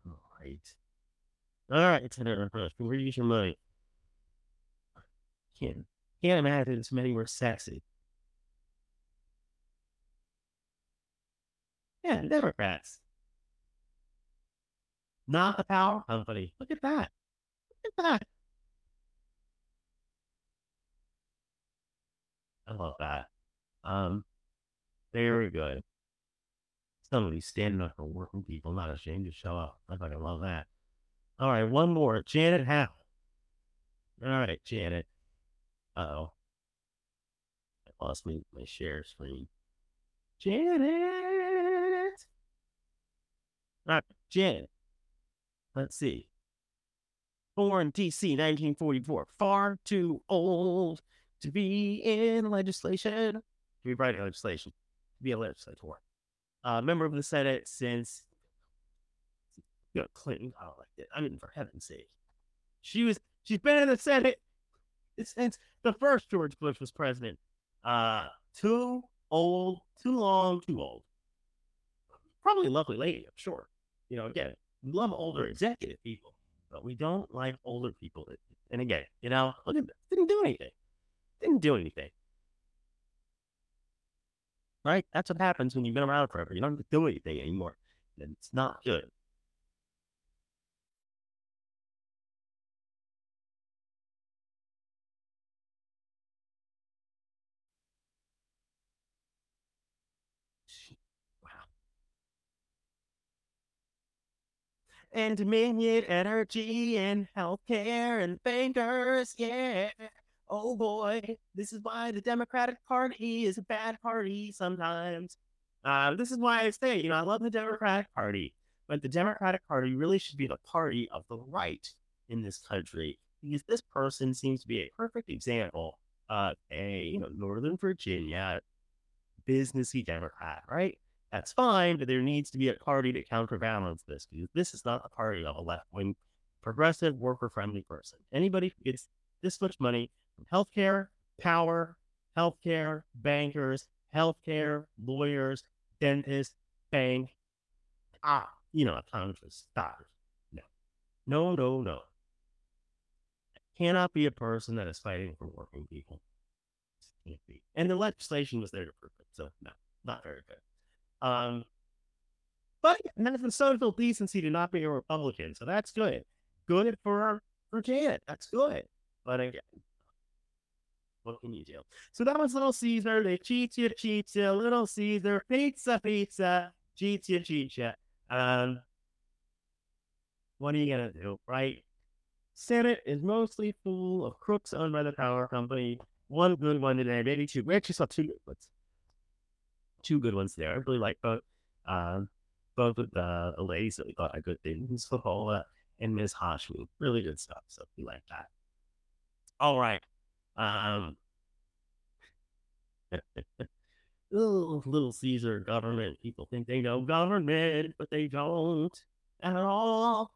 All right. All right, it's an first. Where use your money? Can't can't imagine this many were sexy. Yeah, Democrats. Not the power company. Look at that. Look at that. I love that. Um, very good. Somebody standing up for working people, not ashamed to show up. I fucking love that. All right, one more. Janet Howell. All right, Janet. Uh oh. I lost me my share screen. Janet. All right, Janet. Let's see. Born DC 1944. Far too old to be in legislation, to be writing legislation, to be a legislator. Uh, member of the Senate since you know, Clinton. I don't like it. I mean, for heaven's sake, she was she's been in the Senate since the first George Bush was president. Uh, too old, too long, too old. Probably a lovely lady, I'm sure. You know, again, love older executive people, but we don't like older people. And again, you know, look at. Didn't do anything. Didn't do anything. Right? That's what happens when you've been around forever. You don't do anything anymore. And it's not good. Wow. And Dominion Energy and healthcare and bankers, yeah. Oh boy, this is why the Democratic Party is a bad party sometimes. Uh, this is why I say, you know, I love the Democratic Party, but the Democratic Party really should be the party of the right in this country because this person seems to be a perfect example of a you know Northern Virginia businessy Democrat, right? That's fine, but there needs to be a party to counterbalance this because this is not a party of a left wing, progressive, worker friendly person. Anybody who gets this much money healthcare, power, healthcare, bankers, healthcare, lawyers, dentists, bank, ah, you know, economists, doctors. No, no, no, no. I cannot be a person that is fighting for working people. And the legislation was there to prove it. So no, not very good. Um, but then the social decency to not be a Republican. So that's good. Good for for Janet. That's good. But again, what can you do? So that was Little Caesar. They cheat you, cheat you. Little Caesar, pizza, pizza, cheat you, cheat you. Um, what are you gonna do, right? Senate is mostly full of crooks owned by the power company. One good one today, maybe two. We actually saw two good ones. Two good ones there. I really like both. Um, both of the, ladies that we thought had good things. Favola and Ms. Hashmi. Really good stuff. So we like that. All right. Um, little, Caesar government. People think they know government, but they don't at all.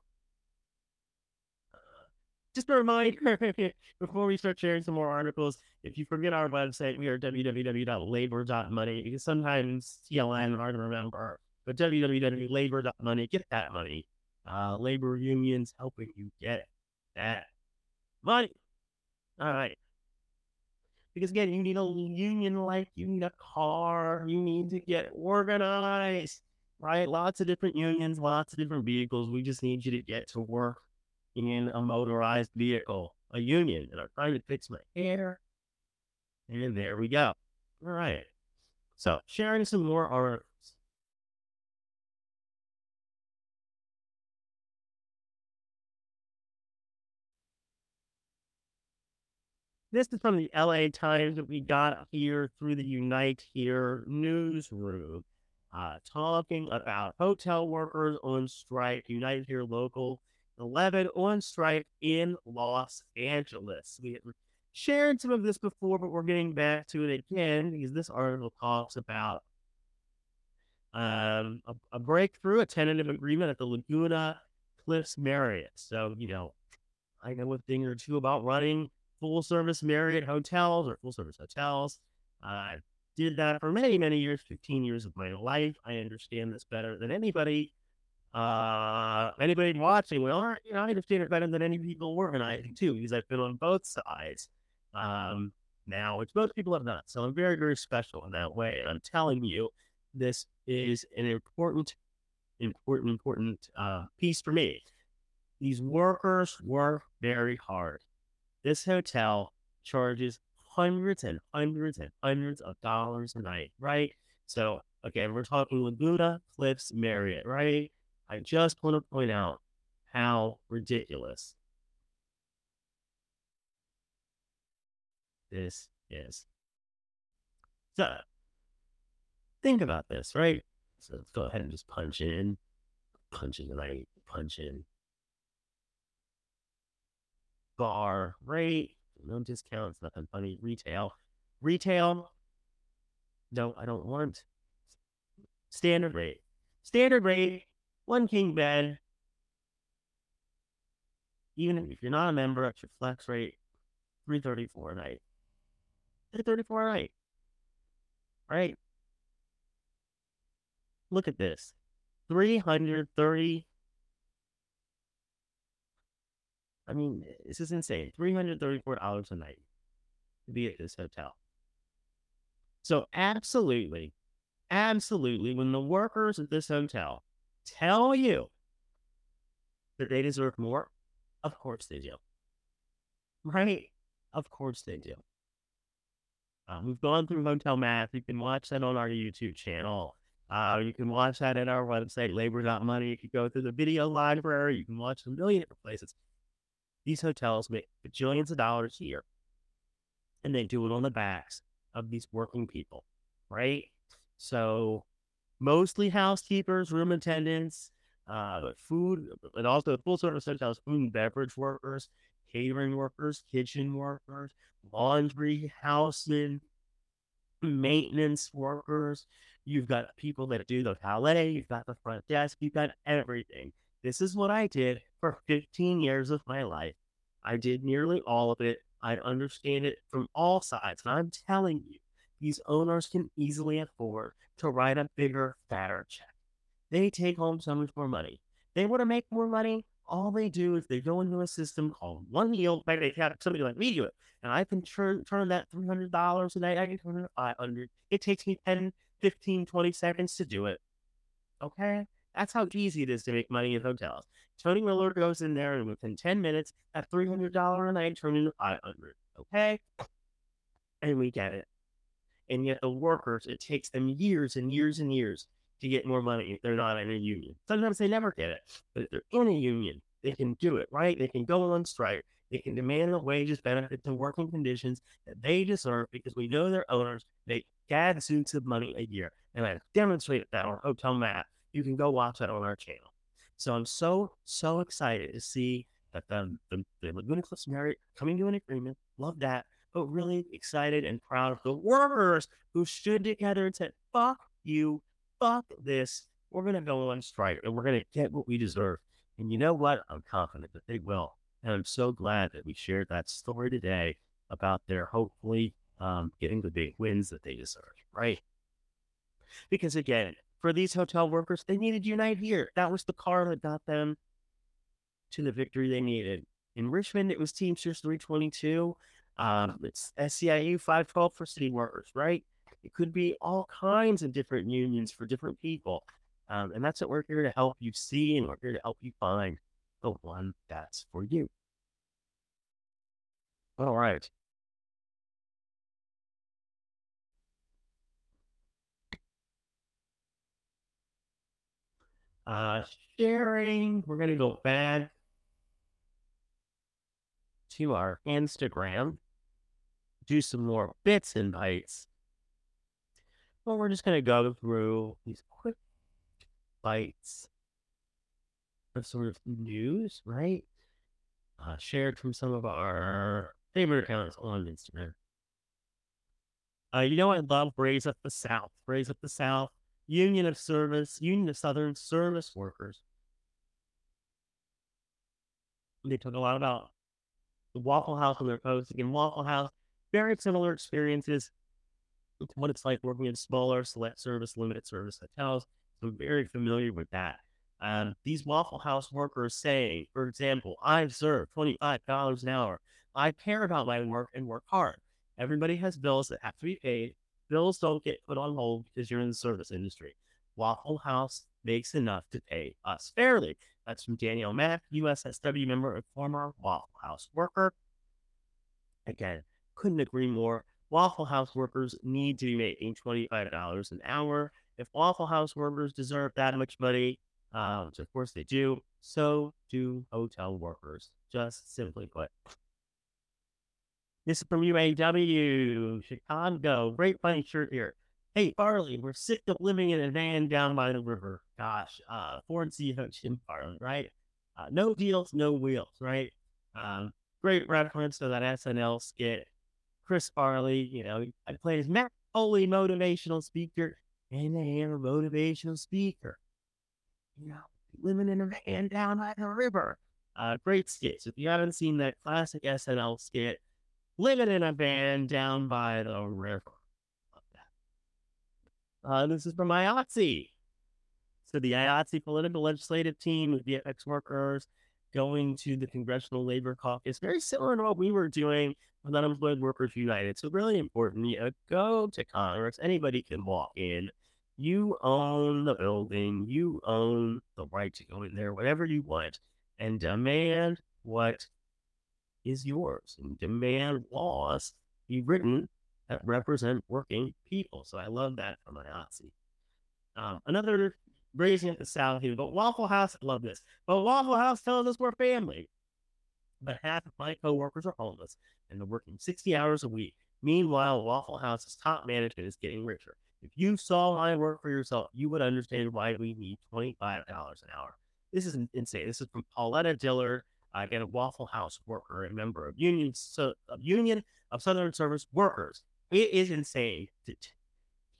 just a reminder before we start sharing some more articles, if you forget our website, we are www.labor.money because sometimes TLN hard to remember, but www.labor.money, get that money. Uh, labor unions helping you get that money. All right. Because again, you need a union like you need a car, you need to get organized, right? Lots of different unions, lots of different vehicles. We just need you to get to work in a motorized vehicle, a union. And I'm trying to fix my hair. And there we go. All right. So sharing some more articles. This is from the LA Times that we got here through the Unite Here newsroom, uh, talking about hotel workers on strike, Unite Here Local 11 on strike in Los Angeles. We shared some of this before, but we're getting back to it again because this article talks about um, a, a breakthrough, a tentative agreement at the Laguna Cliffs Marriott. So, you know, I know a thing or two about running full service Marriott hotels or full service hotels. I did that for many, many years, 15 years of my life. I understand this better than anybody. Uh, anybody watching, well, you know, I understand it better than any people organizing too, because I've been on both sides. Um, now, which most people have not. So I'm very, very special in that way. And I'm telling you, this is an important, important, important uh, piece for me. These workers work very hard. This hotel charges hundreds and hundreds and hundreds of dollars a night, right? So, again, we're talking Laguna Cliffs Marriott, right? I just want to point out how ridiculous this is. So, think about this, right? So let's go ahead and just punch in, punch in the night, punch in bar rate, no discounts, nothing funny. Retail, retail. No, I don't want standard rate. Standard rate, one king bed. Even if you're not a member, it's your flex rate, three thirty four a night. Three thirty four a night. Right? Look at this. 330 I mean, this is insane. $334 a night to be at this hotel. So, absolutely, absolutely, when the workers at this hotel tell you that they deserve more, of course they do. Right? Of course they do. Uh, we've gone through hotel math. You can watch that on our YouTube channel. Uh, you can watch that at our website, labor.money. You can go through the video library. You can watch a million different places. These hotels make bajillions of dollars a year, and they do it on the backs of these working people, right? So, mostly housekeepers, room attendants, uh, food, and also full service hotels, food and beverage workers, catering workers, kitchen workers, laundry, housemen, maintenance workers. You've got people that do the valet, you've got the front desk, you've got everything. This is what I did for 15 years of my life. I did nearly all of it. I understand it from all sides. And I'm telling you, these owners can easily afford to write a bigger, fatter check. They take home so much more money. They want to make more money. All they do is they go into a system called One Yield. Maybe they have somebody like me do it, and I can turn turn that three hundred dollars a day. I can turn it five hundred. It takes me 10, 15, 20 seconds to do it. Okay, that's how easy it is to make money in hotels. Tony mm-hmm. Miller goes in there, and within ten minutes, that three hundred dollar a night turned into five hundred. Okay, and we get it. And yet the workers, it takes them years and years and years to get more money if they're not in a union. Sometimes they never get it, but if they're in a union, they can do it, right? They can go on strike. They can demand the wages, benefits, and working conditions that they deserve because we know their owners make gadzooks of money a year. And I demonstrated that on Hotel Map. You can go watch that on our channel. So I'm so, so excited to see that the, the, the Laguna Cliffs Marriott coming to an agreement. Love that. But really excited and proud of the workers who stood together and said, fuck you, fuck this. We're going to go on strike and we're going to get what we deserve. And you know what? I'm confident that they will. And I'm so glad that we shared that story today about their hopefully um, getting the big wins that they deserve, right? Because again, for these hotel workers, they needed Unite here. That was the car that got them to the victory they needed. In Richmond, it was Teamsters 322. Um, it's SEIU 512 for city workers, right? It could be all kinds of different unions for different people. Um, and that's what we're here to help you see and we're here to help you find the one that's for you. All right. Uh, sharing, we're going to go back to our Instagram, do some more bits and bytes. Well, we're just going to go through these quick bites of sort of news, right? Uh, shared from some of our favorite accounts on Instagram. Uh, you know, I love Raise Up the South. Raise Up the South, Union of Service, Union of Southern Service Workers. They talk a lot about the Waffle House and their post. Again, Waffle House, very similar experiences to what it's like working in smaller select service, limited service hotels. So very familiar with that. Um, these Waffle House workers say, for example, I serve $25 an hour. I care about my work and work hard. Everybody has bills that have to be paid. Bills don't get put on hold because you're in the service industry. Waffle House makes enough to pay us fairly. That's from Danielle Mack, USSW member and former Waffle House worker. Again, couldn't agree more. Waffle House workers need to be making $25 an hour. If Waffle House workers deserve that much money, uh, which of course they do, so do hotel workers, just simply put. This is from UAW, Chicago. Great funny shirt here. Hey, Farley, we're sick of living in a van down by the river. Gosh, uh, Ford C. Jim Farley, right? Uh, no deals, no wheels, right? Um, great reference to that SNL skit Chris Farley, you know, I played as Matt Foley, motivational speaker, and am a motivational speaker. You know, living in a van down by the river. Uh, great skits. If you haven't seen that classic SNL skit, living in a van down by the river. Uh, this is from IATSE. So the IATSE political legislative team of VFX workers going to the Congressional Labor Caucus, very similar to what we were doing with Unemployed Workers United. So really important. You know, go to Congress. Anybody can walk in. You own the building. You own the right to go in there, whatever you want, and demand what is yours and demand laws be written that represent working people. So I love that from IATSE. Um, another Raise Up the South here, but Waffle House, I love this. But Waffle House tells us we're family. But half of my coworkers are homeless and they're working 60 hours a week. Meanwhile, Waffle House's top management is getting richer. If you saw my work for yourself, you would understand why we need $25 an hour. This is insane. This is from Pauletta Diller, again, a Waffle House worker, a member of Union, so, of Union of Southern Service Workers. It is insane.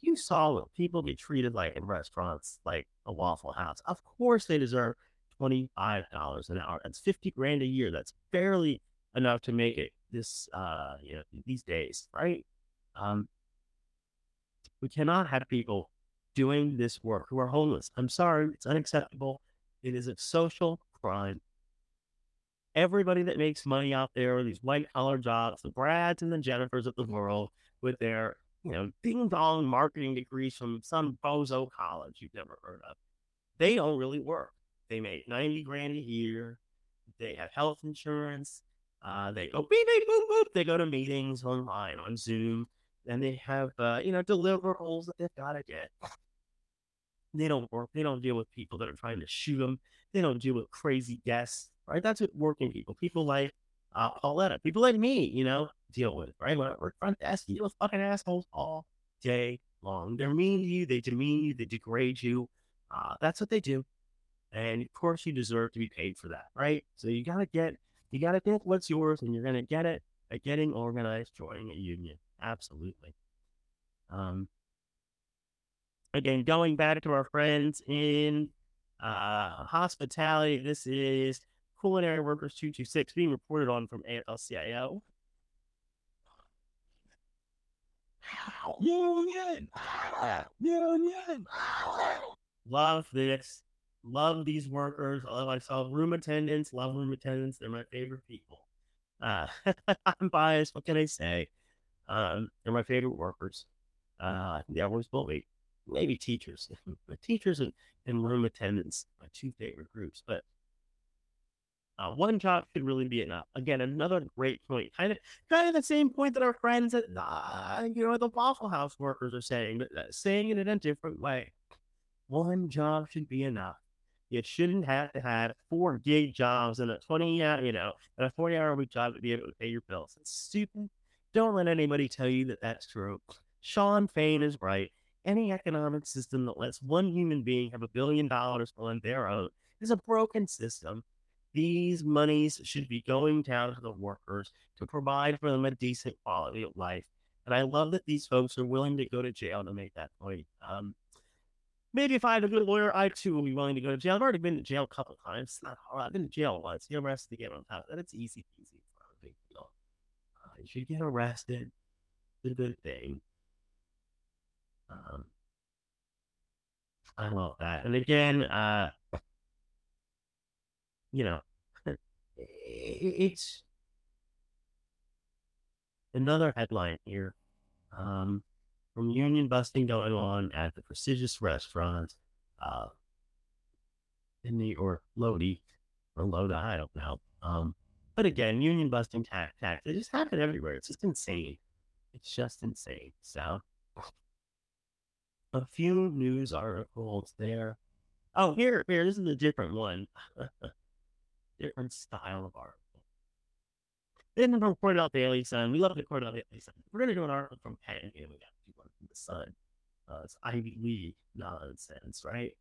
You saw people get treated like in restaurants, like a Waffle House. Of course, they deserve $25 an hour. That's 50 grand a year. That's barely enough to make it this, uh, you know, these days, right? Um, we cannot have people doing this work who are homeless. I'm sorry, it's unacceptable. It is a social crime. Everybody that makes money out there, these white collar jobs, the Brads and the Jennifers of the world with their, you know, ding dong marketing degrees from some bozo college you've never heard of. They don't really work. They make 90 grand a year. They have health insurance. Uh, they go beep, beep, boop, boop. They go to meetings online on Zoom and they have, uh, you know, deliverables that they've got to get. They don't work. They don't deal with people that are trying to shoot them. They don't deal with crazy guests, right? That's what working people, people like uh, Pauletta, people like me, you know, deal with, right? When I work front desk, you know, fucking assholes all day long. They're mean to you. They demean you. They degrade you. Uh, that's what they do. And of course, you deserve to be paid for that, right? So you got to get, you got to get what's yours, and you're going to get it by getting organized, joining a union. Absolutely. Um, again, going back to our friends in uh, hospitality, this is Culinary Workers 226 being reported on from AFL-CIO. Union! Union! Love this. Love these workers. I Love myself. Room attendants. Love room attendants. They're my favorite people. Uh, I'm biased. What can I say? Um, they're my favorite workers. Uh, they always will be maybe teachers, but teachers and, and room attendants, my two favorite groups. But uh, one job could really be enough. Again, another great point. Kind of, kind of the same point that our friends at, uh, you know, the Waffle House workers are saying, but uh, saying it in a different way. One job should be enough. You shouldn't have to have four gig jobs and a 20, uh, you know, and a 40 hour week job to be able to pay your bills. It's stupid. Don't let anybody tell you that that's true. Shawn Fain is right any economic system that lets one human being have a billion dollars on their own is a broken system. These monies should be going down to the workers to provide for them a decent quality of life. And I love that these folks are willing to go to jail to make that point. Um, maybe if I had a good lawyer, I too would be willing to go to jail. I've already been to jail a couple of times. It's not hard. I've been to jail once. You're arrested again on top of that. It's easy easy. It's not a big deal. Uh, you should get arrested. It's a good thing. Um, I love that. And again, uh, you know, it's another headline here um, from union busting going on at the prestigious restaurant uh, in the or Lodi or Loda, I don't know. Um, but again, union busting tax tax they just happen everywhere. It's just insane. It's just insane. So a few news articles there. Oh, here, here, this is a different one. different style of article. Then from Cornell Daily Sun. We love the Daily Sun. We're going to do an article from Penn, and we got one from the Sun. Uh, it's Ivy League nonsense, right?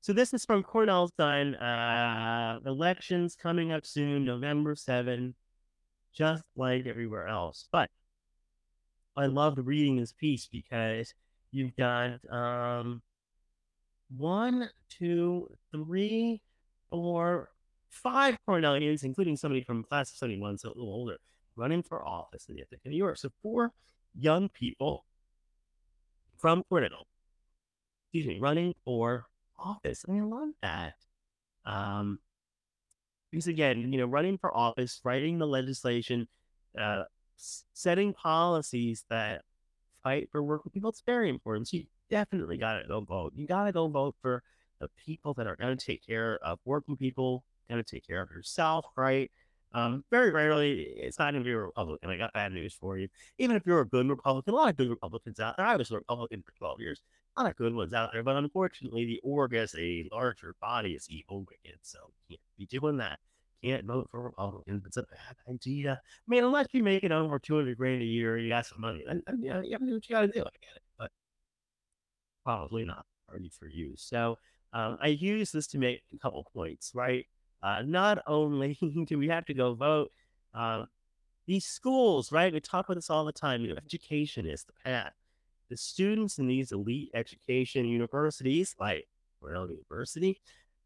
So this is from Cornell Sun. Uh, elections coming up soon, November 7, just like everywhere else. But I loved reading this piece because you've got um, one, two, three, four, five Cornellians, including somebody from class of 71, so a little older, running for office in the Atlantic New York. So four young people from Cornell, excuse me, running for office. And I love that. Um, because again, you know, running for office, writing the legislation, uh, setting policies that fight for working people, it's very important. So you definitely got to go vote. You got to go vote for the people that are going to take care of working people, going to take care of yourself, right? Um, very rarely, it's not to be a Republican. I got bad news for you. Even if you're a good Republican, a lot of good Republicans out there. I was a Republican for 12 years. A lot of good ones out there, but unfortunately, the org as a larger body is evil, wicked. So can't be doing that can't vote for Republicans. It's a bad idea. I mean, unless you make it over 200 grand a year, you got some money. And, you, know, you gotta do what you got to do. I get it. Probably not party for you. So um, I use this to make a couple points, right? Uh, not only do we have to go vote, uh, these schools, right? We talk about this all the time. You know, education is the path. The students in these elite education universities, like Cornell University,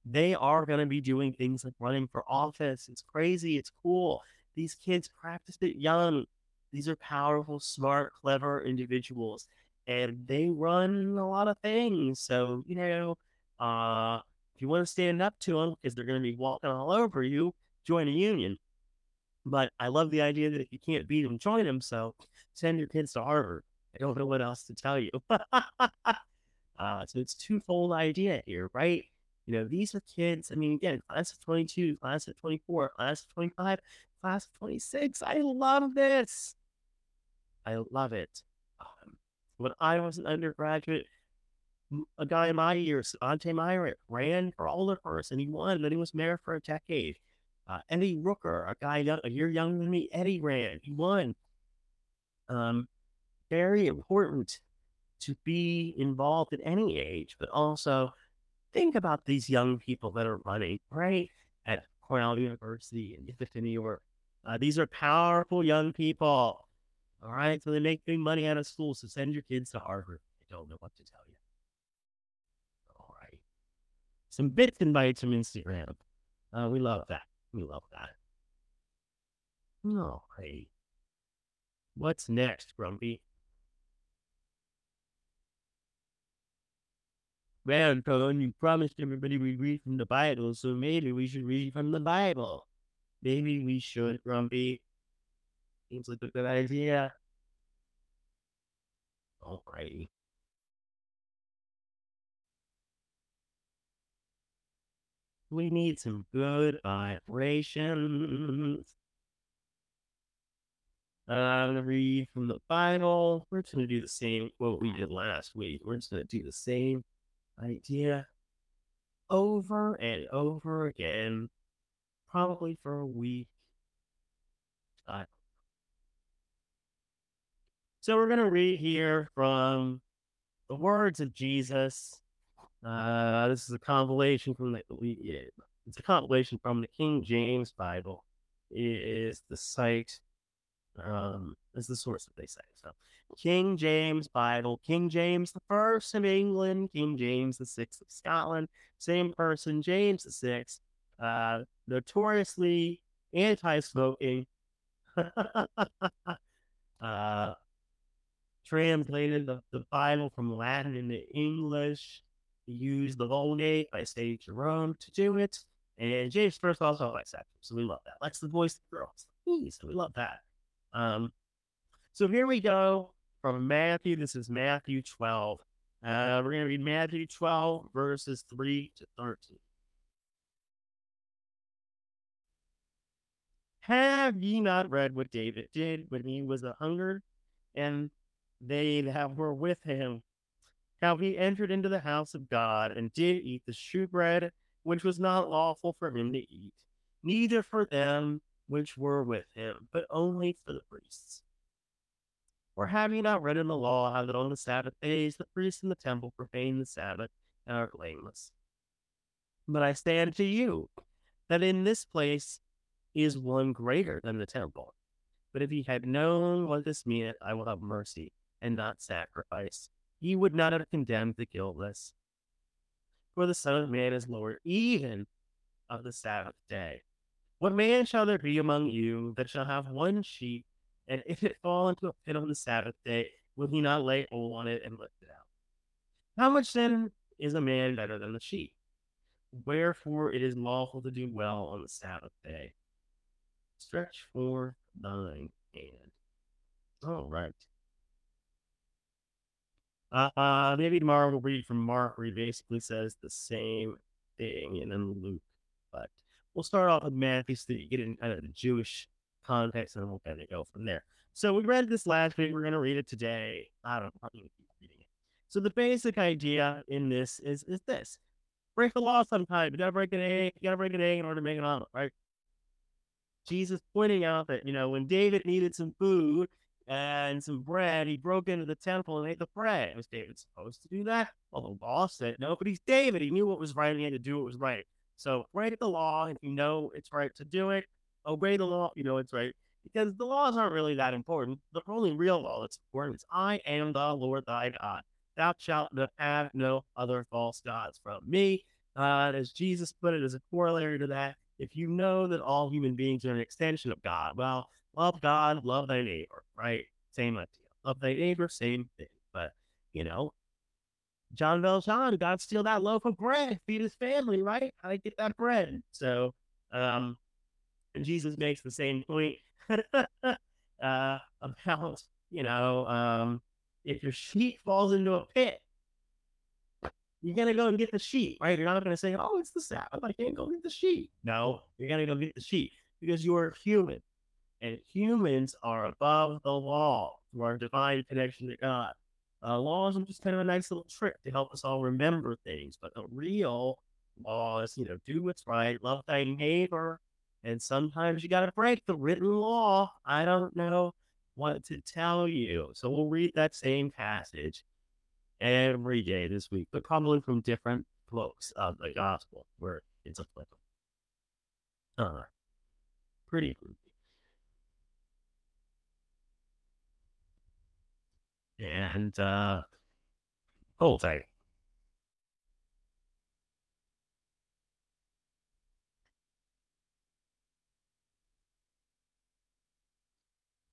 they are going to be doing things like running for office. It's crazy. It's cool. These kids practiced it young. These are powerful, smart, clever individuals, and they run a lot of things. So, you know, uh, If you want to stand up to them because they're going to be walking all over you, join a union. But I love the idea that if you can't beat them, join them. So send your kids to Harvard. I don't know what else to tell you. uh, so it's twofold idea here, right? You know, these are kids. I mean, again, class of 22, class of 24, class of 25, class of 26. I love this. I love it. When I was an undergraduate, a guy in my year, Svante Myrick, ran for alderperson and he won, and he was mayor for a decade. Uh, Eddie Rooker, a guy a year younger than me, Eddie ran, he won. Um, very important to be involved at any age, but also think about these young people that are running, right? At Cornell University and Ithaca, New York. Uh, these are powerful young people. All right. So they make big money out of school. So send your kids to Harvard. I don't know what to tell you. All right. Some bits and bytes from Instagram. Uh, we love that. We love that. All right. What's next, Grumpy? Well, Tone, you promised everybody we'd read from the Bible, so maybe we should read from the Bible. Maybe we should, Grumpy. Seems like a good idea. Alrighty. We need some good vibrations. I'm gonna read from the Bible. We're just gonna do the same what we did last week. We're just gonna do the same idea over and over again, probably for a week. So we're going to read here from the words of Jesus. Uh, this is a compilation from the, it's a compilation from the King James Bible. It is the site um, is the source that they say. So, King James Bible, King James the First of England, King James the Sixth of Scotland, same person, James the Sixth, uh, notoriously anti-smoking, uh, translated the, the Bible from Latin into English, used the Vulgate by Saint Jerome to do it, and James First also bisexual, so we love that. Likes the voice of girls, so we love that. Um, so here we go from Matthew. This is Matthew 12. Uh, we're going to read Matthew 12, verses 3 to 13. Have ye not read what David did when he was a hungered, and they that were with him? How he entered into the house of God and did eat the shewbread, which was not lawful for him to eat, neither for them which were with him, but only for the priests. Or have you not read in the law how that on the Sabbath days the priests in the temple profane the Sabbath and are blameless? But I say unto you that in this place is one greater than the temple. But if ye had known what this meaneth, I will have mercy and not sacrifice. Ye would not have condemned the guiltless. For the Son of Man is Lord even of the Sabbath day. What man shall there be among you that shall have one sheep, and if it fall into a pit on the Sabbath day, will he not lay hold on it and lift it out? How much then is a man better than the sheep? Wherefore it is lawful to do well on the Sabbath day. Stretch forth thine hand. All right. Uh, uh, maybe tomorrow we'll read from Mark, where he basically says the same thing, and then Luke. But we'll start off with Matthew so that you get in kind of the Jewish context and we'll kind of go from there. So we read this last week. We're going to read it today. I don't know. I'm reading it. So the basic idea in this is is this: break the law sometime. You got to break an egg. You got to break an egg in order to make an omelet, right? Jesus pointing out that you know when David needed some food and some bread, he broke into the temple and ate the bread. Was David supposed to do that? Well, the law said no, but he's David. He knew what was right and he had to do what was right. So write the law if you know it's right to do it. Obey the law you know it's right. Because the laws aren't really that important. The only real law that's important is I am the Lord thy God. Thou shalt have no other false gods from me. Uh, as Jesus put it as a corollary to that, if you know that all human beings are an extension of God, well, love God, love thy neighbor, right? Same idea. Love thy neighbor, same thing. But, you know, Jean Valjean to steal that loaf of bread, feed his family, right? To get that bread. So, um, Jesus makes the same point uh, about, you know, um, if your sheep falls into a pit, you're gonna go and get the sheep, right? You're not gonna say, "Oh, it's the Sabbath, I can't go get the sheep." No, you're gonna go get the sheep because you are human, and humans are above the law through our divine connection to God. Uh, laws are just kind of a nice little trick to help us all remember things, but the real law is, you know, do what's right, love thy neighbor, and sometimes you got to break the written law. I don't know what to tell you, so we'll read that same passage every day this week, but probably from different books of the gospel where it's applicable. Uh, pretty. And uh whole thing.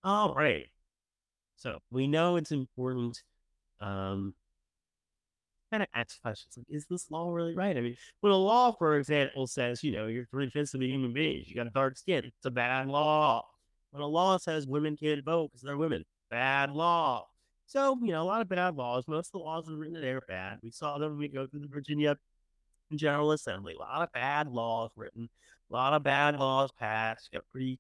All right. So we know it's important um kind of ask questions like, is this law really right? I mean, when a law, for example, says, you know, you're three fifths of a human being, you got a dark skin, it's a bad law. When a law says women can't vote because they're women, bad law. So, you know, a lot of bad laws. Most of the laws are written there bad. We saw them when we go through the Virginia General Assembly. A lot of bad laws written, a lot of bad laws passed. Got pretty,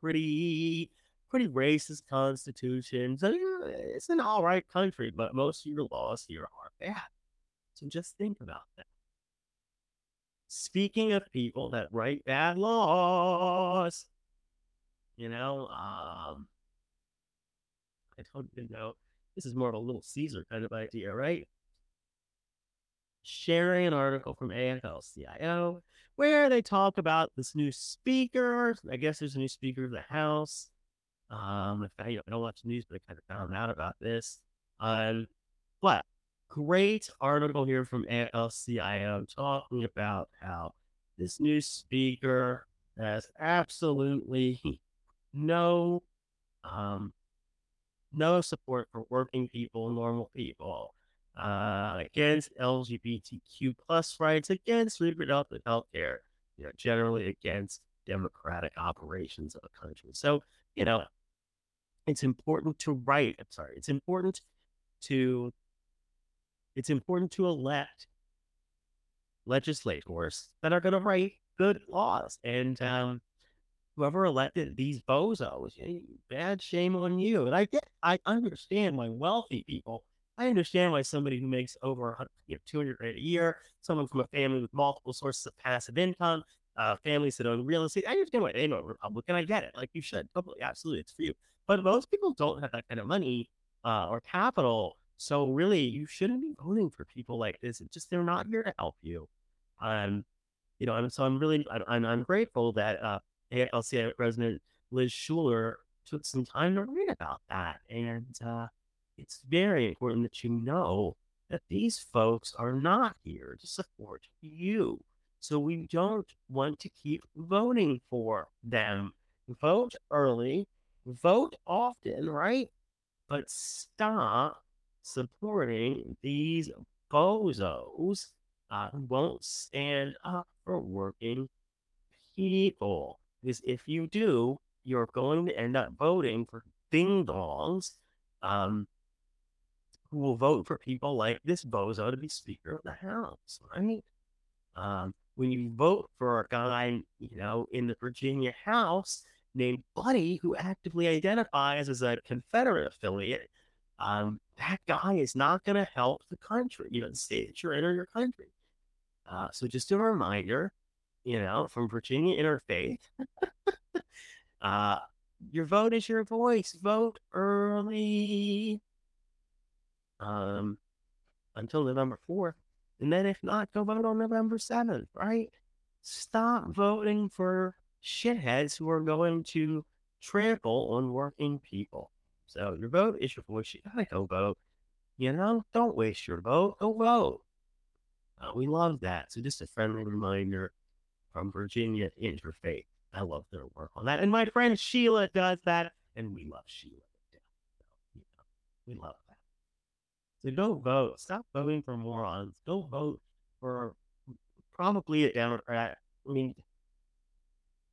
pretty, pretty racist constitution. So it's an all right country, but most of your laws here are bad. So just think about that. Speaking of people that write bad laws, you know, um, I don't even know. This is more of a little Caesar kind of idea, right? Sharing an article from AFL-CIO where they talk about this new speaker. I guess there's a new speaker of the House. Um, I, I don't watch the news, but I kind of found out about this. Um, but great article here from AFL-CIO talking about how this new speaker has absolutely no um, no support for working people, normal people, uh, against LGBTQ plus rights, against reproductive health care, you know, generally against democratic operations of a country. So, you know, it's important to write. I'm sorry, it's important to it's important to elect legislators that are going to write good laws. And um, whoever elected these bozos, bad shame on you. And I get, I understand why wealthy people, I understand why somebody who makes over you know, 200 grand a year, someone from a family with multiple sources of passive income, uh, families that own real estate, I understand why they know Republican. I get it. Like you should. Totally, absolutely. It's for you. But most people don't have that kind of money uh, or capital so really, you shouldn't be voting for people like this. It's just they're not here to help you. Um, you know, and so I'm really I'm I'm grateful that uh, AFL-CIO President Liz Shuler took some time to read about that, and uh, it's very important that you know that these folks are not here to support you. So we don't want to keep voting for them. Vote early, vote often, right? But stop supporting these bozos uh, won't stand up for working people. Because if you do, you're going to end up voting for ding dongs um, who will vote for people like this bozo to be Speaker of the House, right? Um, when you vote for a guy, you know, in the Virginia House named Buddy, who actively identifies as a Confederate affiliate, um, that guy is not going to help the country, you know, the state that you're in or your country. Uh, so just a reminder, you know, from Virginia Interfaith, uh, your vote is your voice. Vote early um, until November 4th. And then if not, go vote on November 7th, right? Stop voting for shitheads who are going to trample on working people. So your vote is your voice. You gotta go vote. You know, don't waste your vote. Go vote. Uh, we love that. So just a friendly reminder from Virginia Interfaith. I love their work on that. And my friend Sheila does that. And we love Sheila. So, you know, we love that. So go vote. Stop voting for morons. Go vote for probably a Democrat. I mean,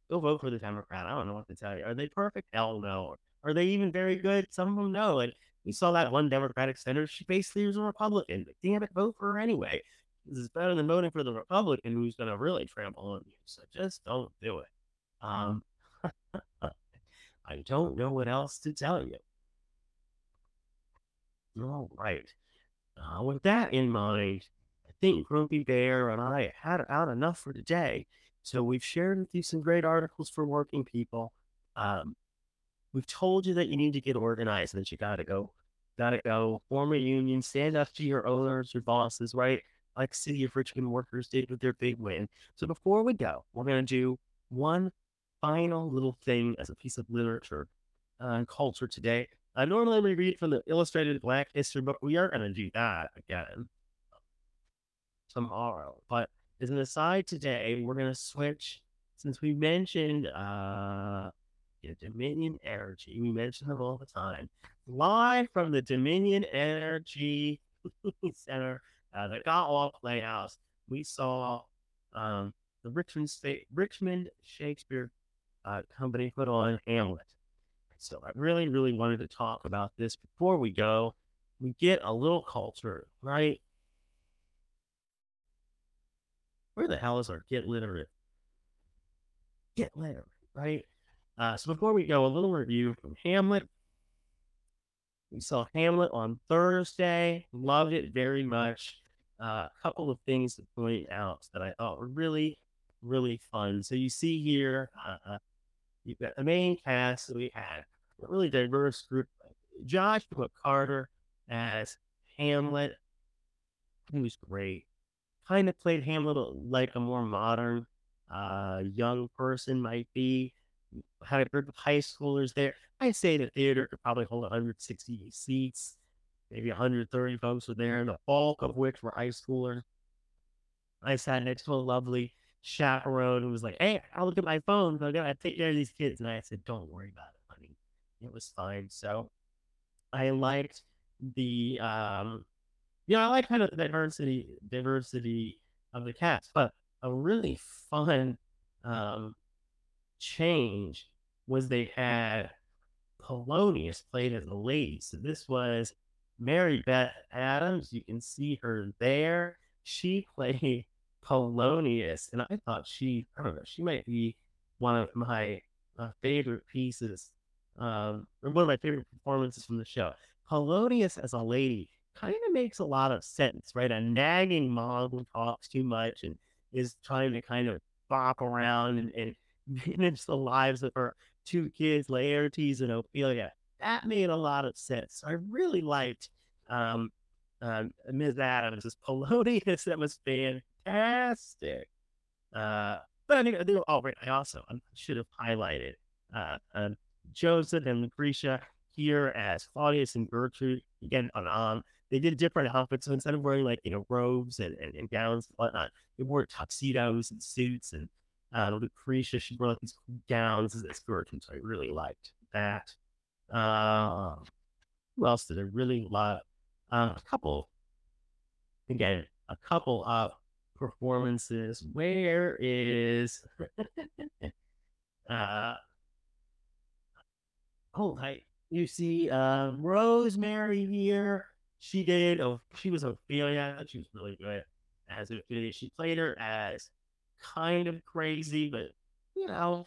go vote for the Democrat. I don't know what to tell you. Are they perfect? Hell no. Are they even very good? Some of them no. And we saw that one Democratic senator. She basically was a Republican. But damn it, vote for her anyway. This is better than voting for the Republican who's going to really trample on you. So just don't do it. Um, I don't know what else to tell you. All right. Uh, with that in mind, I think Grumpy Bear and I had out enough for today. So we've shared with you some great articles for working people. Um, we've told you that you need to get organized, that you got to go, got to go form a union, stand up to your owners, your bosses, right? Like City of Richmond workers did with their big win. So before we go, we're going to do one final little thing as a piece of literature and culture today. I normally read from the Illustrated Black History book. We are going to do that again tomorrow. But as an aside today, we're going to switch since we mentioned uh, Dominion Energy. We mention them all the time. Live from the Dominion Energy Center, uh, the Gottwald Playhouse, we saw um, the Richmond State Richmond Shakespeare uh, Company put on Hamlet. So I really, really wanted to talk about this before we go. We get a little culture, right? Where the hell is our get literate? Get literate, right? Uh, so before we go, a little review from Hamlet. We saw Hamlet on Thursday. Loved it very much. Uh, a couple of things to point out that I thought were really, really fun. So you see here, uh, uh You've got the main cast that we had, a really diverse group. Josh put Carter as Hamlet. He was great. Kind of played Hamlet like a more modern, uh, young person might be. Had a group of high schoolers there. I say the theater could probably hold 160 seats, maybe 130 folks were there, and the bulk of which were high schoolers. I sat next to a lovely chaperone who was like, "Hey, I'll look at my phone. I gotta take care of these kids." And I said, "Don't worry about it, honey. It was fine." So I liked the, um, you know, I like kind of the diversity diversity of the cast, but a really fun um, change was they had Polonius played as a lady. So this was Mary Beth Adams. You can see her there. She played Polonius, and I thought she, I don't know, she might be one of my uh, favorite pieces, um, or one of my favorite performances from the show. Polonius as a lady kind of makes a lot of sense, right? A nagging mom who talks too much and is trying to kind of bop around and, and manage the lives of her two kids, Laertes and Ophelia. That made a lot of sense. I really liked um, um, Ms. Adams' Polonius. That was fantastic. Uh, but I think, oh, right, I also I should have highlighted uh, uh, Joseph and Lucretia here as Claudius and Gertrude. Again, on, on they did different outfits. So instead of wearing like, you know, robes and, and, and gowns and whatnot, they wore tuxedos and suits. And uh, Lucretia, she like these gowns as Gertrude. So I really liked that. Uh, who else did I really love? Uh, a couple, again, a couple of performances. Where is uh oh I you see uh Rosemary here. She did oh she was Ophelia. She was really good as Ophelia. She played her as kind of crazy, but you know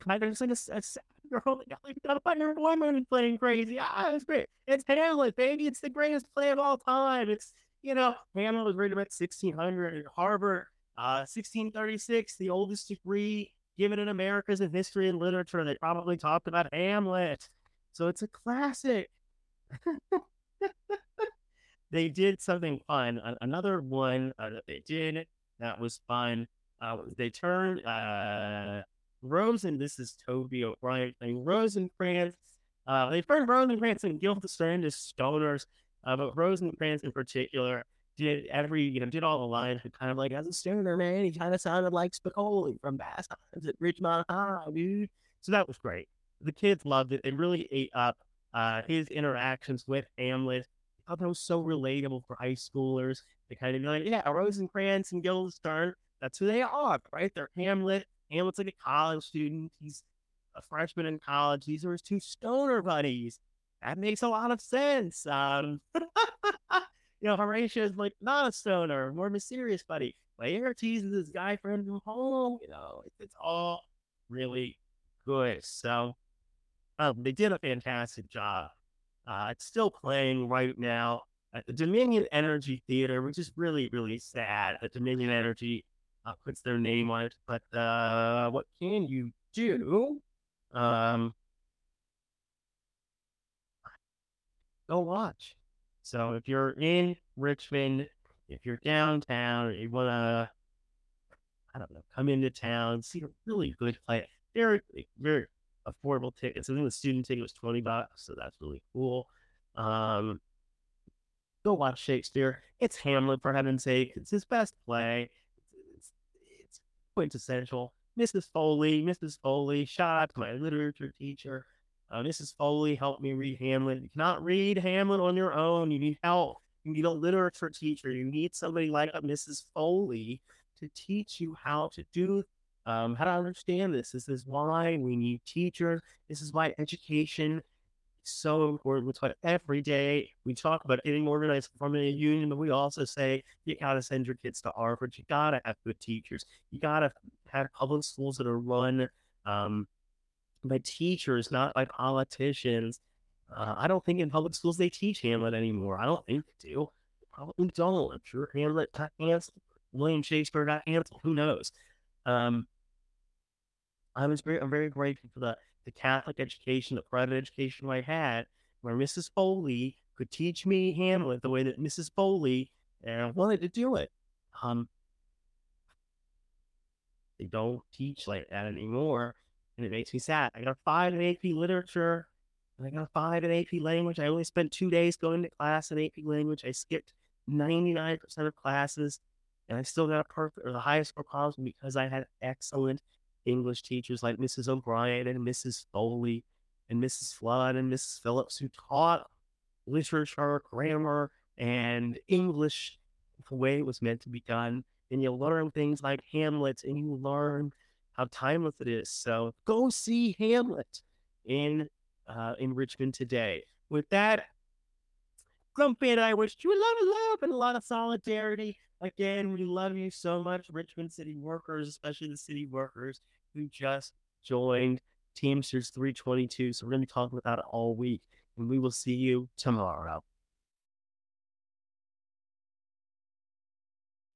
kind of just like a, a sad girl that got like got a her woman playing crazy. Ah, it's great. It's Hamlet, baby. It's the greatest play of all time. It's you know, Hamlet was written about 1600 at Harvard, uh, 1636, the oldest degree given in America's in history and literature. They probably talked about Hamlet. So it's a classic. they did something fun. Another one uh, that they did that was fun. Uh, they turned uh, Rose, and this is Toby O'Brien playing Rosencrantz. Uh, they turned Rosencrantz and Guildenstern into stoners uh, but Rosencrantz in particular did every, you know, did all the lines kind of like as a stoner man. He kind of sounded like Spicoli from Bass at Ridgemont High, dude. So that was great. The kids loved it. They really ate up uh, his interactions with Hamlet. Thought that was so relatable for high schoolers. They kind of be like, yeah, Rosencrantz and Guildenstern, that's who they are, right? They're Hamlet. Hamlet's like a college student. He's a freshman in college. These are his two stoner buddies. That makes a lot of sense. Um, you know, Horatio is like not a stoner, more mysterious buddy. Laertes is his guy friend from home. You know, it's, it's all really good. So um, they did a fantastic job. Uh, it's still playing right now at the Dominion Energy Theater, which is really, really sad that Dominion Energy uh, puts their name on it. But uh, what can you do? Um, go watch. So if you're in Richmond, if you're downtown, you want to, I don't know, come into town, see a really good play. Very, very affordable tickets. I think the student ticket was 20 bucks, so that's really cool. Um, go watch Shakespeare. It's Hamlet, for heaven's sake. It's his best play. It's, it's quintessential. Mrs. Foley, Mrs. Foley, shout out to my literature teacher. Uh, Mrs. Foley helped me read Hamlet. You cannot read Hamlet on your own. You need help. You need a literature teacher. You need somebody like Mrs. Foley to teach you how to do um, how to understand this. This is why we need teachers. This is why education is so important. It's why every day we talk about getting organized from a union, but we also say you got to send your kids to Harvard. You got to have good teachers. You got to have public schools that are run um, by teachers, not by politicians. Uh, I don't think in public schools they teach Hamlet anymore. I don't think they do. Probably don't. I'm sure Hamlet got. William Shakespeare got canceled. Who knows? Um, I was very, I'm very grateful for the, the Catholic education, the private education I had, where Mrs. Foley could teach me Hamlet the way that Mrs. Foley uh, wanted to do it. Um, they don't teach like that anymore, and it makes me sad. I got a five in AP literature, and I got a five in AP language. I only spent two days going to class in AP language. I skipped 99% of classes, and I still got a perfect or the highest score possible because I had excellent English teachers like Mrs. O'Brien and Mrs. Foley and Mrs. Flood and Mrs. Phillips who taught literature, grammar, and English the way it was meant to be done. And you learn things like Hamlet and you learn how timeless it is. So go see Hamlet in uh, in Richmond today. With that, Grumpy and I wish you a lot of love and a lot of solidarity. Again, we love you so much, Richmond City workers, especially the city workers who just joined Teamsters 322. So we're going to be talking about it all week, and we will see you tomorrow.